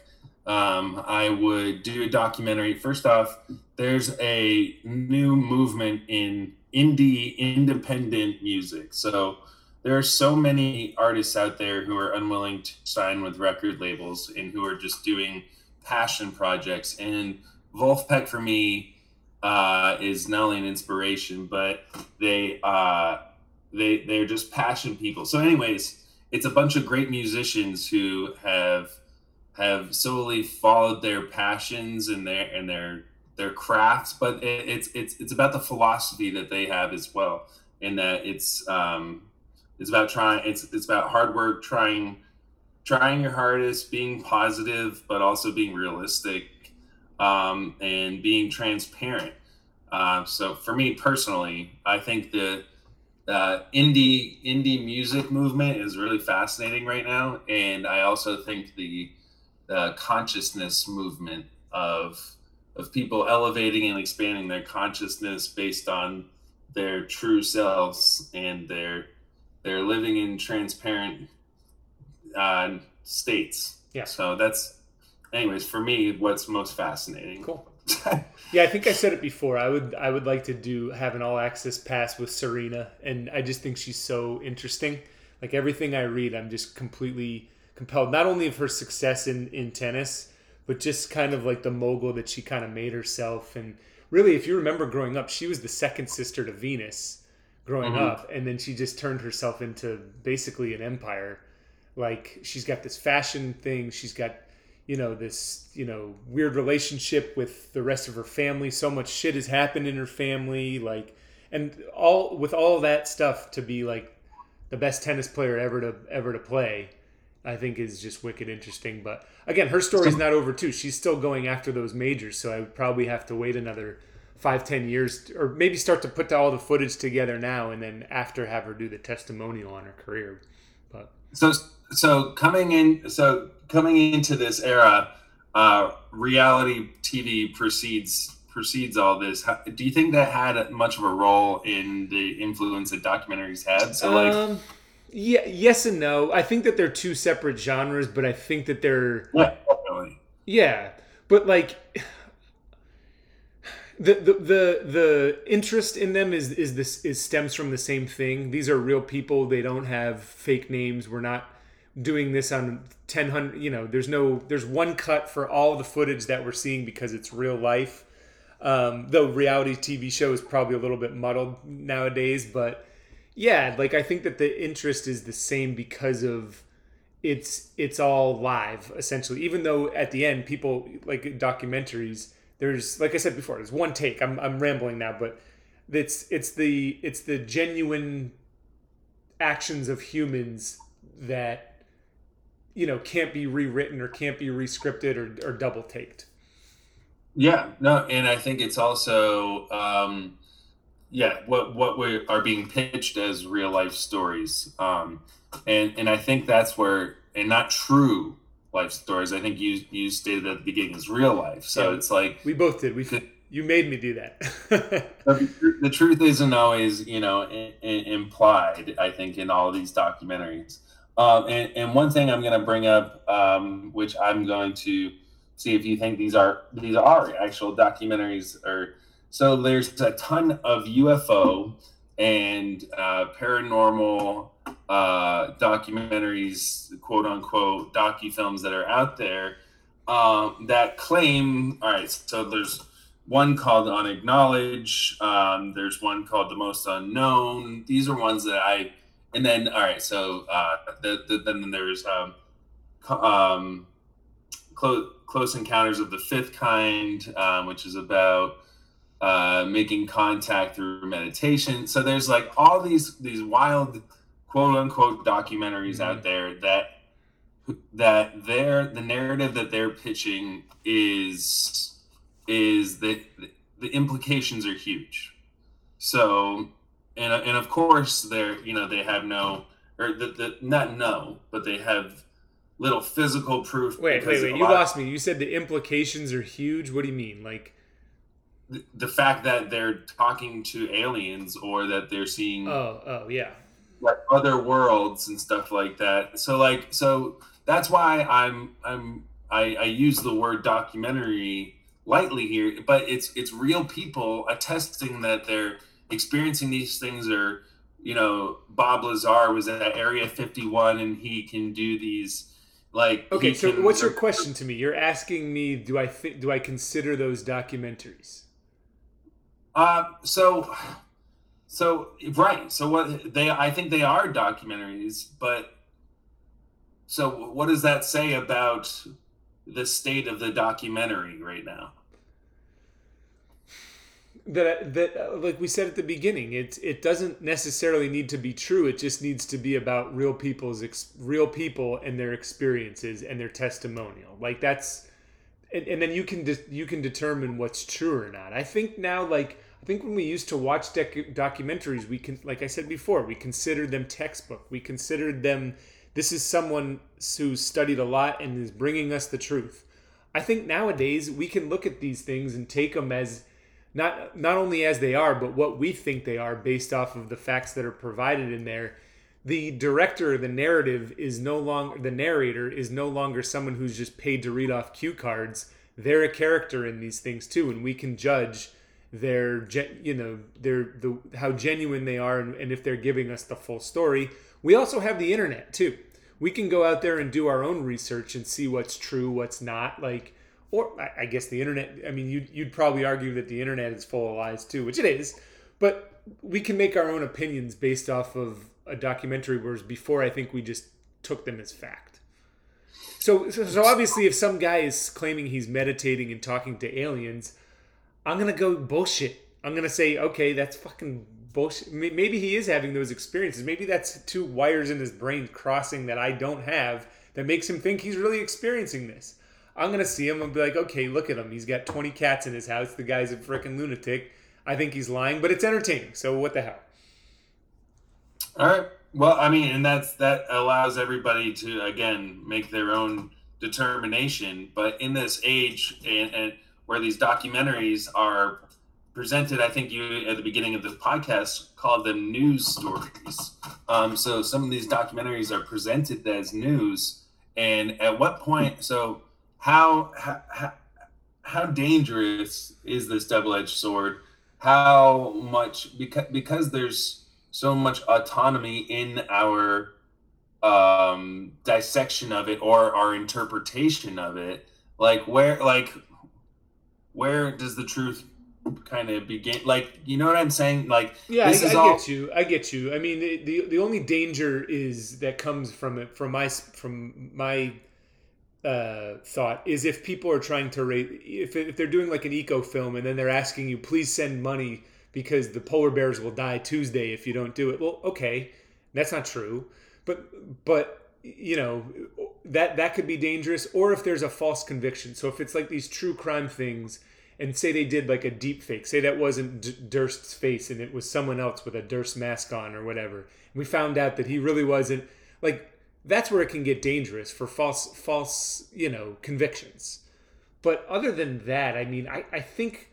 Um, I would do a documentary. First off, there's a new movement in indie independent music. So there are so many artists out there who are unwilling to sign with record labels and who are just doing passion projects. And Vulfpeck for me uh, is not only an inspiration, but they uh, they they're just passion people. So, anyways, it's a bunch of great musicians who have have solely followed their passions and their and their their crafts, but it, it's it's it's about the philosophy that they have as well, in that it's um, it's about trying it's it's about hard work, trying trying your hardest, being positive, but also being realistic, um, and being transparent. Uh, so for me personally, I think the uh, indie indie music movement is really fascinating right now, and I also think the uh, consciousness movement of of people elevating and expanding their consciousness based on their true selves and their they're living in transparent uh, states. Yeah. So that's, anyways, for me, what's most fascinating. Cool. Yeah, I think I said it before. I would I would like to do have an all access pass with Serena, and I just think she's so interesting. Like everything I read, I'm just completely compelled. Not only of her success in in tennis, but just kind of like the mogul that she kind of made herself. And really, if you remember growing up, she was the second sister to Venus growing Mhm. up, and then she just turned herself into basically an empire. Like she's got this fashion thing. She's got you know this you know weird relationship with the rest of her family so much shit has happened in her family like and all with all that stuff to be like the best tennis player ever to ever to play i think is just wicked interesting but again her story's not over too she's still going after those majors so i would probably have to wait another five ten years or maybe start to put all the footage together now and then after have her do the testimonial on her career but So, so coming in, so coming into this era, uh, reality TV precedes precedes all this. How, do you think that had much of a role in the influence that documentaries had? So, like, um, yeah, yes and no. I think that they're two separate genres, but I think that they're yeah, yeah, but like the the the, the interest in them is is this is stems from the same thing. These are real people. They don't have fake names. We're not doing this on 10 you know there's no there's one cut for all the footage that we're seeing because it's real life um, though reality tv show is probably a little bit muddled nowadays but yeah like i think that the interest is the same because of it's it's all live essentially even though at the end people like documentaries there's like i said before there's one take. I'm, I'm rambling now but it's it's the it's the genuine actions of humans that you know can't be rewritten or can't be rescripted or, or double taked. Yeah, no, and I think it's also, um, yeah, what what we are being pitched as real life stories, um, and and I think that's where, and not true life stories. I think you you stated at the beginning is real life. So Yeah. it's like we both did we you made me do that the, tr- the truth isn't always you know I- I- implied. I think in all of these documentaries. Um, and, and one thing I'm going to bring up, um, which I'm going to see if you think these are these are actual documentaries or so there's a ton of UFO and uh, paranormal uh, documentaries, quote unquote, docu films that are out there um, that claim. All right, so there's one called Unacknowledged. Um, there's one called The Most Unknown. These are ones that I. And then, all right, so uh, the, the, then there's um, um, close, close Encounters of the Fifth Kind, um, which is about uh, making contact through meditation. So there's like all these these wild quote unquote documentaries mm-hmm. out there that that their the narrative that they're pitching is is that the implications are huge. So and and of course they're you know they have no or the, the not no but they have little physical proof. Wait wait wait you lost me. You said the implications are huge. What do you mean like? The, the fact that they're talking to aliens or that they're seeing oh oh yeah like other worlds and stuff like that. So like so that's why i'm i'm i, I use the word documentary lightly here but it's it's real people attesting that they're experiencing these things or you know bob lazar was at area 51 and he can do these like okay so can, what's your question to me? You're asking me do i think do i consider those documentaries? Uh so so right so what they i think they are documentaries but so what does that say about the state of the documentary right now? That that like we said at the beginning it it doesn't necessarily need to be true. It just needs to be about real people's ex, real people and their experiences and their testimonial. Like that's and, and then you can de- you can determine what's true or not. I think now like i think when we used to watch dec- documentaries we can like i said before we considered them textbook we considered them this is someone who studied a lot and is bringing us the truth i think nowadays we can look at these things and take them as not not only as they are, but what we think they are based off of the facts that are provided in there. The director, the narrative is no longer the narrator is no longer someone who's just paid to read off cue cards. They're a character in these things too, and we can judge their you know their the how genuine they are and, and if they're giving us the full story. We also have the internet too. We can go out there and do our own research and see what's true, what's not. Like or I guess the internet. I mean, you'd, you'd probably argue that the internet is full of lies too, which it is. But we can make our own opinions based off of a documentary, whereas before I think we just took them as fact. So, so, so obviously, if some guy is claiming he's meditating and talking to aliens, I'm gonna go bullshit. I'm gonna say, okay, that's fucking bullshit. Maybe he is having those experiences. Maybe that's two wires in his brain crossing that I don't have that makes him think he's really experiencing this. I'm gonna see him and be like, okay, look at him. He's got 20 cats in his house. The guy's a freaking lunatic. I think he's lying, but it's entertaining. So what the hell? All right. Well, I mean, and that's that allows everybody to again make their own determination. But in this age and, and where these documentaries are presented, I think you at the beginning of the podcast called them news stories. Um, so some of these documentaries are presented as news. And at what point? So how how how dangerous is this double-edged sword? How much because because there's so much autonomy in our um, dissection of it or our interpretation of it. Like where like where does the truth kind of begin like you know what i'm saying like yeah I, I all... get you i get you i mean the, the the only danger is that comes from it from my from my uh, thought is if people are trying to rate if, if they're doing like an eco film and then they're asking you please send money because the polar bears will die Tuesday if you don't do it. Well, okay, that's not true, but but you know that that could be dangerous. Or if there's a false conviction. So if it's like these true crime things, and say they did like a deep fake, say that wasn't D- Durst's face and it was someone else with a Durst mask on or whatever, and we found out that he really wasn't like that's where it can get dangerous for false false you know convictions. But other than that i mean i, I think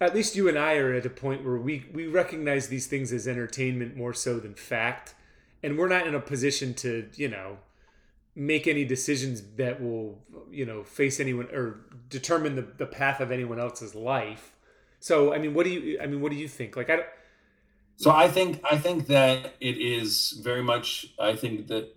at least you and i are at a point where we we recognize these things as entertainment more so than fact. And we're not in a position to you know make any decisions that will you know face anyone or determine the, the path of anyone else's life. So i mean what do you i mean what do you think? Like i don't so i think i think that it is very much i think that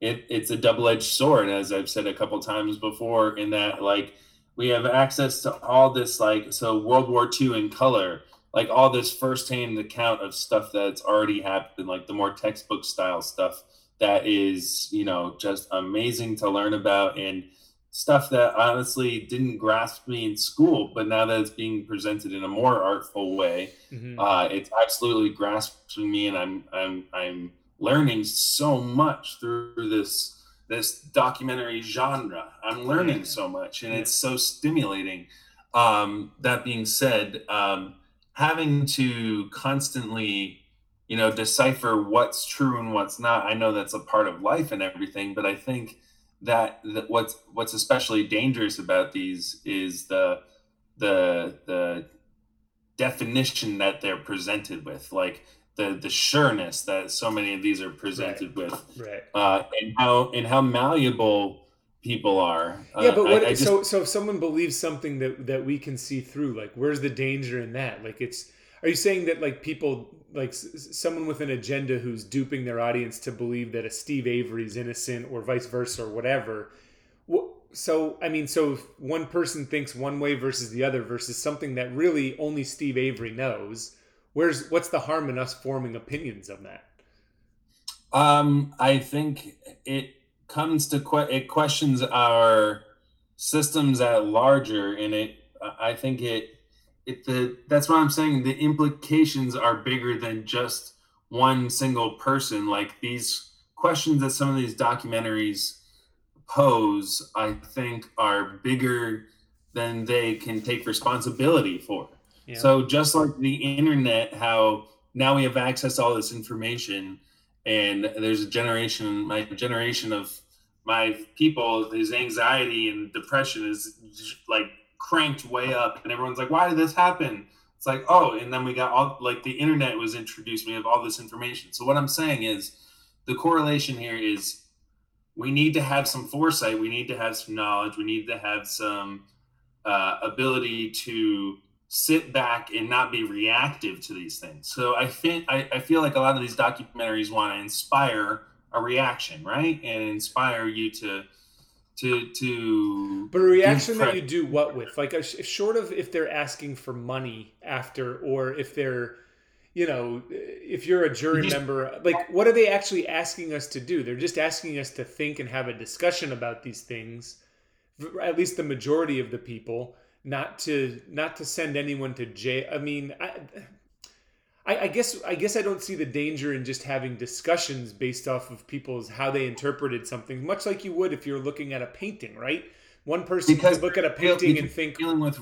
it, it's a double-edged sword as i've said a couple times before in that like we have access to all this like so world war ii in color like all this firsthand account of stuff that's already happened like the more textbook style stuff that is you know just amazing to learn about and stuff that honestly didn't grasp me in school but now that it's being presented in a more artful way mm-hmm. uh, it's absolutely grasping me and i'm i'm i'm learning so much through this this documentary genre. I'm learning so much and it's so stimulating. Um, that being said um, having to constantly you know decipher what's true and what's not. I know that's a part of life and everything but i think that, that what's what's especially dangerous about these is the the the definition that they're presented with like the the sureness that so many of these are presented right. with right. uh and how and how malleable people are. Yeah but uh, what I, I just, so so if someone believes something that that we can see through like where's the danger in that? Like it's are you saying that like people like someone with an agenda who's duping their audience to believe that a Steve Avery's innocent or vice versa or whatever. So I mean, so if one person thinks one way versus the other versus something that really only Steve Avery knows. Where's what's the harm in us forming opinions on that? Um, I think it comes to que- it questions our systems at larger, and it. I think it it the that's what I'm saying. The implications are bigger than just one single person. Like these questions that some of these documentaries pose, I think, are bigger than they can take responsibility for. Yeah. So just like the internet, how now we have access to all this information, and there's a generation, my generation of my people, his anxiety and depression is like cranked way up, and everyone's like, "Why did this happen?" It's like, oh, and then we got all like the internet was introduced. We have all this information. So what I'm saying is, the correlation here is we need to have some foresight. We need to have some knowledge. We need to have some uh, ability to sit back and not be reactive to these things. So I think I, I feel like a lot of these documentaries want to inspire a reaction, right, and inspire you to to to but a reaction that you do what with? Like a, short of if they're asking for money after or if they're you know if you're a jury member like what are they actually asking us to do? They're just asking us to think and have a discussion about these things at least the majority of the people not to not to send anyone to jail. I mean I, I, I, guess I guess I don't see the danger in just having discussions based off of people's how they interpreted something, much like you would if you're looking at a painting, right? One person because could look at a painting and think dealing with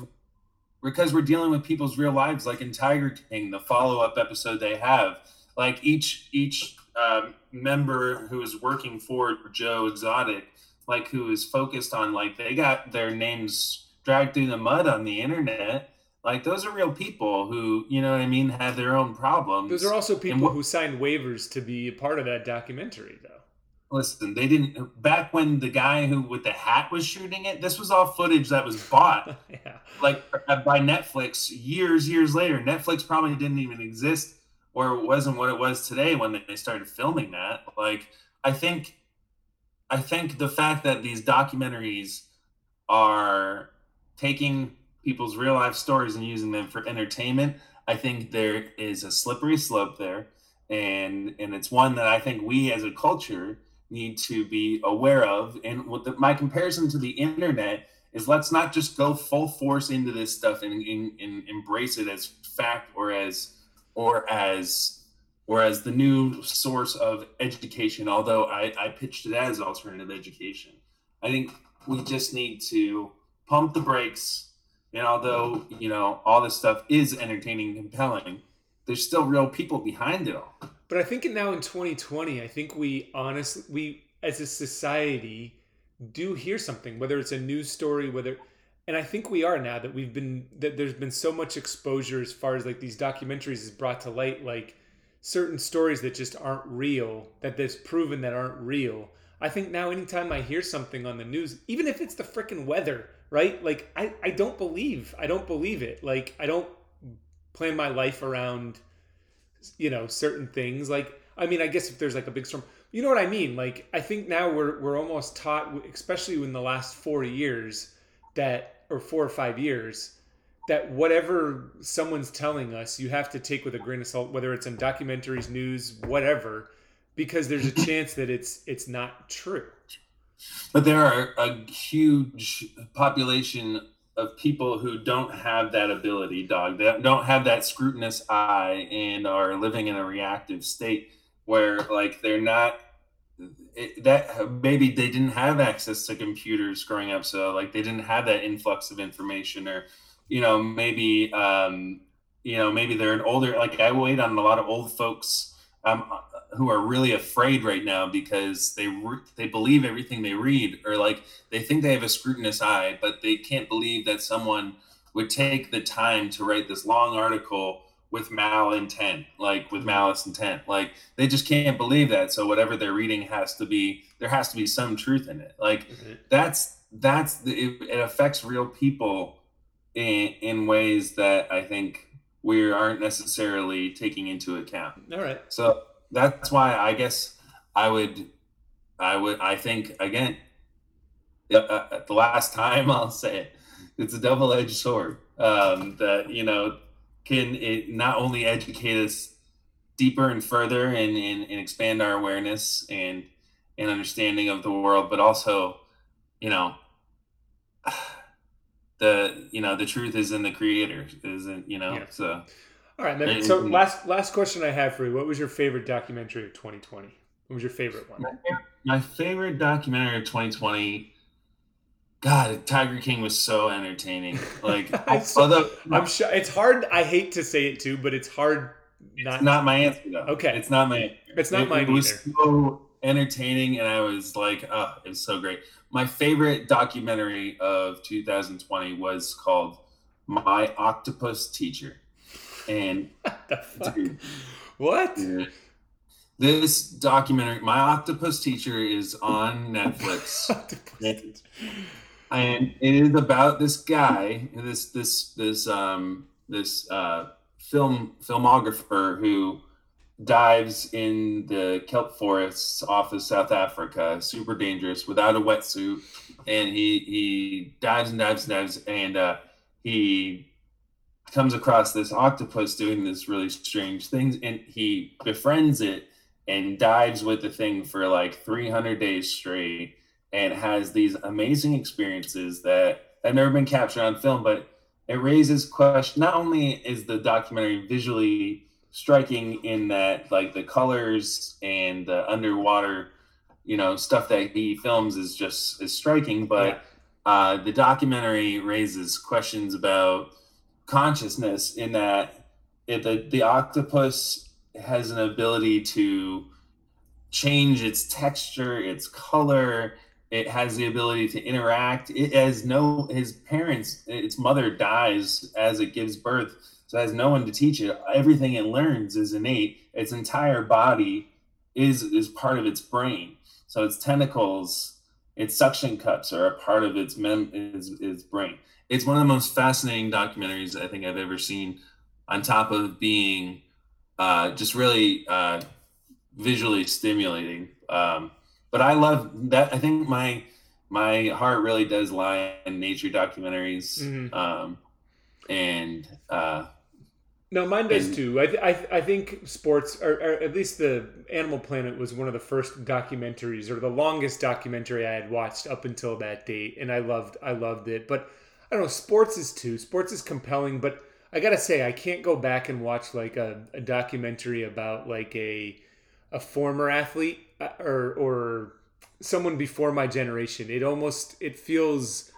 because we're dealing with people's real lives, like in Tiger King, the follow up episode they have, like each each um, member who is working for Joe Exotic, like who is focused on like they got their names dragged through the mud on the internet like those are real people who, you know what I mean, have their own problems. Those are also people wh- who signed waivers to be a part of that documentary, though. Listen, they didn't back when the guy who with the hat was shooting it. This was all footage that was bought, yeah. like uh, by Netflix years, years later. Netflix probably didn't even exist, or it wasn't what it was today when they started filming that. Like, I think, I think the fact that these documentaries are taking people's real life stories and using them for entertainment, I think there is a slippery slope there, and and it's one that I think we as a culture need to be aware of. And what the, my comparison to the internet is, let's not just go full force into this stuff and, and, and embrace it as fact or as or as or as the new source of education. Although I, I pitched it as alternative education, I think we just need to pump the brakes and although, you know, all this stuff is entertaining and compelling, there's still real people behind it all. But I think now in 2020, I think we honestly, we as a society do hear something, whether it's a news story, whether, and I think we are now that we've been, that there's been so much exposure as far as like these documentaries is brought to light, like certain stories that just aren't real, that there's proven that aren't real. I think now anytime I hear something on the news, even if it's the freaking weather, right? Like I, I don't believe I don't believe it. Like I don't plan my life around you know certain things. Like I mean, I guess if there's like a big storm, you know what I mean? Like I think now we're we're almost taught, especially in the last four years, that or four or five years, that whatever someone's telling us, you have to take with a grain of salt, whether it's in documentaries, news, whatever, because there's a chance that it's it's not true. But there are a huge population of people who don't have that ability, dog. That don't have that scrutinous eye and are living in a reactive state where like they're not it, that maybe they didn't have access to computers growing up so like they didn't have that influx of information or you know maybe um you know maybe they're an older like i wait on a lot of old folks um who are really afraid right now because they re- they believe everything they read or like they think they have a scrutinous eye but they can't believe that someone would take the time to write this long article with mal intent like with malice intent. Like they just can't believe that. So whatever they're reading has to be there has to be some truth in it. Like mm-hmm. that's that's the, it, it affects real people in in ways that i think we aren't necessarily taking into account. All right. So that's why i guess i would i would i think again uh, uh the last time i'll say it it's a double-edged sword um, that you know can it not only educate us deeper and further and, and, and expand our awareness and and understanding of the world, but also, you know, the you know the truth is in the creator, isn't you know? Yeah. So, all right, man. So mm-hmm. last last question I have for you: What was your favorite documentary of 2020? What was your favorite one? My, favorite documentary of 2020 God, Tiger King was so entertaining. Like, although I'm sure it's hard. I hate to say it too, but it's hard. Not it's not my answer though. Okay, it's not my. It's not it, mine it was either. so entertaining, and I was like, oh, it was so great. My favorite documentary of 2020 was called "My Octopus Teacher," and dude, what? Dude, this documentary, My Octopus Teacher, is on Netflix. And it is about this guy, this this this um this uh, film filmographer who dives in the kelp forests off of South Africa, super dangerous, without a wetsuit, and he he dives and dives and dives, and uh, he comes across this octopus doing this really strange things, and he befriends it and dives with the thing for like 300 days straight and has these amazing experiences that have never been captured on film, but it raises question. Not only is the documentary visually striking in that, like the colors and the underwater, you know, stuff that he films is just is striking, but uh, the documentary raises questions about consciousness in that it, the the octopus has an ability to change its texture, its color, it has the ability to interact. It has no his parents, its mother dies as it gives birth, so it has no one to teach it. Everything it learns is innate. Its entire body is is part of its brain. So its tentacles, its suction cups are a part of its mem its, its brain. It's one of the most fascinating documentaries I think I've ever seen. On top of being uh, just really uh, visually stimulating. Um, but I love that. I think my my heart really does lie in nature documentaries, mm-hmm. um, and uh, no, mine does and, too. I, I I think sports, or, or, at least the Animal Planet, was one of the first documentaries, or the longest documentary I had watched up until that date, and I loved I loved it. But I don't know, sports is too. Sports is compelling, but I gotta say, I can't go back and watch like a, a documentary about like a a former athlete uh, or or someone before my generation. It almost it feels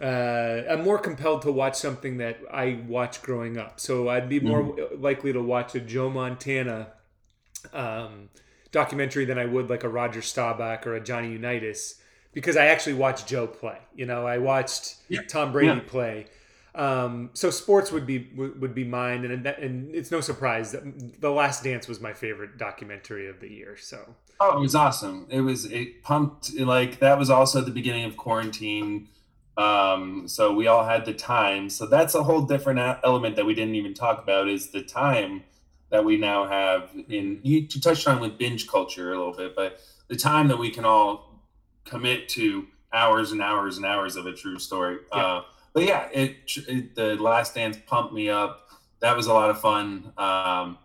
uh, I'm more compelled to watch something that I watched growing up. So I'd be more mm. likely to watch a Joe Montana um, documentary than I would like a Roger Staubach or a Johnny Unitas because I actually watched Joe play. You know, I watched yeah. Tom Brady yeah. play. Um, so sports would be would, be mine, and and it's no surprise that The Last Dance was my favorite documentary of the year. So oh, it was awesome. It was it pumped like that was also the beginning of quarantine. Um, so we all had the time. So that's a whole different element that we didn't even talk about is the time that we now have in you touched on with binge culture a little bit, but the time that we can all commit to hours and hours and hours of a true story. Yeah. Uh, but yeah, it, it, the Last Dance pumped me up. That was a lot of fun. Um,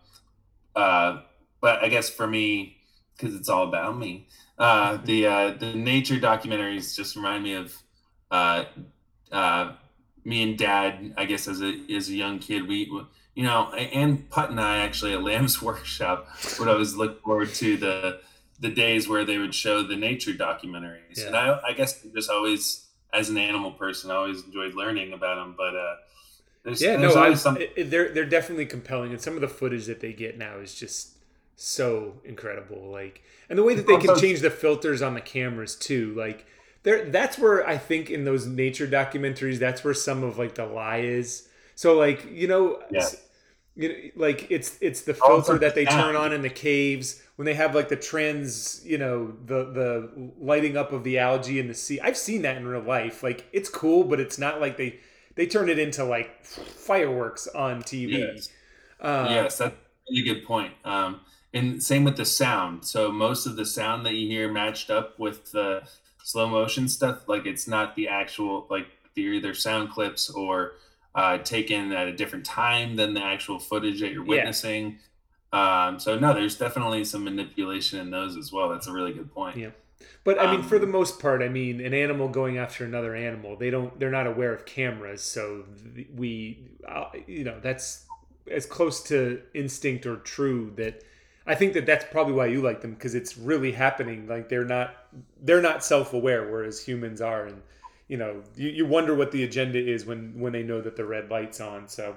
uh, but I guess for me, because it's all about me, uh, the uh, the nature documentaries just remind me of uh, uh, me and Dad. I guess as a as a young kid, we you know, and Putt and I actually at Lamb's Workshop what I was looking forward to the the days where they would show the nature documentaries, yeah. and I I guess just always as an animal person, I always enjoyed learning about them. But uh, there's, yeah, there's no, I, some... they're they're definitely compelling, and some of the footage that they get now is just so incredible. Like, and the way that they can change the filters on the cameras too, like. There, that's where I think in those nature documentaries, that's where some of like the lie is. So like you know, yeah. You know like it's it's the filter that they turn on in the caves when they have like the trends, you know, the the lighting up of the algae in the sea. I've seen that in real life. Like it's cool, but it's not like they they turn it into like fireworks on TV. Yes, uh, yes that's a really good point. Um, and same with the sound. So most of the sound that you hear matched up with the slow motion stuff, like it's not the actual like they're either sound clips or uh, taken at a different time than the actual footage that you're witnessing. Yeah. Um, so no, there's definitely some manipulation in those as well. That's a really good point. Yeah. But I mean, um, for the most part, I mean, an animal going after another animal, they don't, they're not aware of cameras. So we, uh, you know, that's as close to instinct or true that I think that that's probably why you like them because it's really happening. Like they're not, they're not self-aware, whereas humans are. And, you know, you, you wonder what the agenda is when, when they know that the red light's on. So,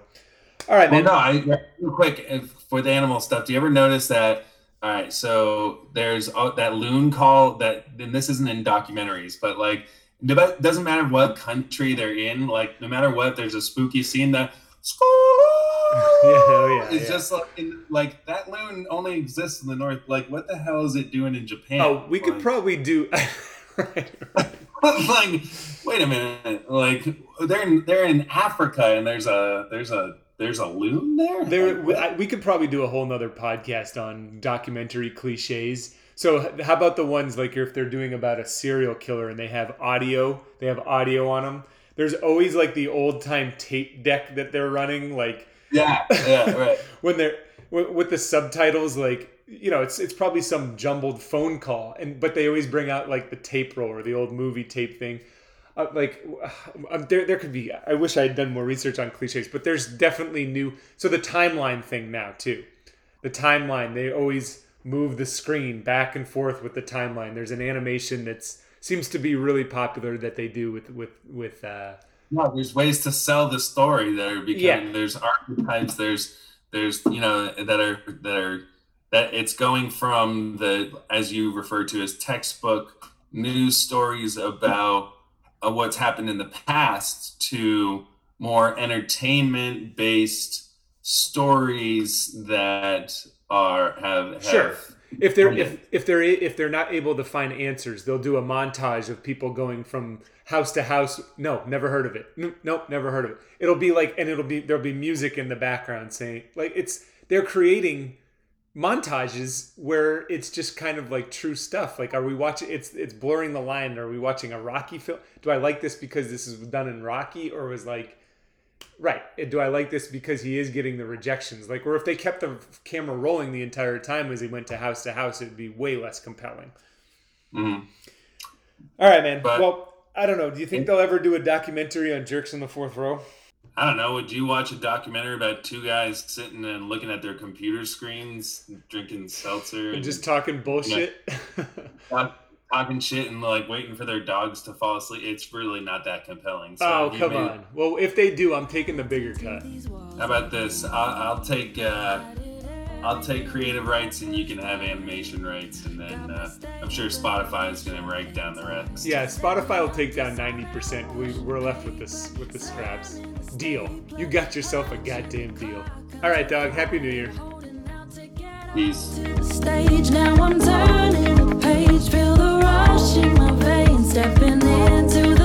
all right, man. No, I, real quick for the animal stuff. Do you ever notice that? All right, so there's uh, that loon call that, and this isn't in documentaries, but like, it doesn't matter what country they're in. Like, no matter what, there's a spooky scene that. yeah, oh, yeah, it's yeah. just like, in, like that loon only exists in the north. Like, what the hell is it doing in Japan? Oh, we could probably do. right, right. like, wait a minute. Like, they're in, they're in Africa, and there's a there's a there's a loon there. There, we could probably do a whole nother podcast on documentary cliches. So how about the ones like if they're doing about a serial killer and they have audio, they have audio on them. There's always like the old time tape deck that they're running, like yeah, yeah, right. when they're with the subtitles, like you know, it's it's probably some jumbled phone call, and but they always bring out like the tape roll or the old movie tape thing. Uh, like uh, there, there could be i wish i had done more research on cliches but there's definitely new so the timeline thing now too. The timeline they always move the screen back and forth with the timeline. There's an animation that's seems to be really popular that they do with with with uh no, there's ways to sell the story that are becoming yeah. there's archetypes there's there's you know that are that are that it's going from the as you refer to as textbook news stories about of what's happened in the past to more entertainment based stories that are have, have sure. If they're if, if they're if they're not able to find answers they'll do a montage of people going from house to house. No never heard of it. No, nope never heard of it. It'll be like and it'll be there'll be music in the background saying like it's they're creating montages where it's just kind of like true stuff. Like, are we watching? It's it's blurring the line. Are we watching a Rocky film? Do I like this because this is done in Rocky, or was like, right? Do I like this because he is getting the rejections? Like, or if they kept the camera rolling the entire time as he went to house to house, it'd be way less compelling. Mm-hmm. All right, man. But, well, I don't know. Do you think they'll ever do a documentary on jerks in the fourth row? I don't know. Would you watch a documentary about two guys sitting and looking at their computer screens, drinking seltzer, and, and just talking bullshit, you know, talking shit, and like waiting for their dogs to fall asleep? It's really not that compelling. So oh come on! Well, if they do, I'm taking the bigger cut. How about this? I'll, I'll take. Uh, I'll take creative rights and you can have animation rights. And then uh, I'm sure Spotify is going to rank down the rest. Yeah, Spotify will take down 90%. We, we're left with this with the scraps. Deal. You got yourself a goddamn deal. All right, dog. Happy New Year. Stage now I'm turning page, feel the rush in my veins, stepping into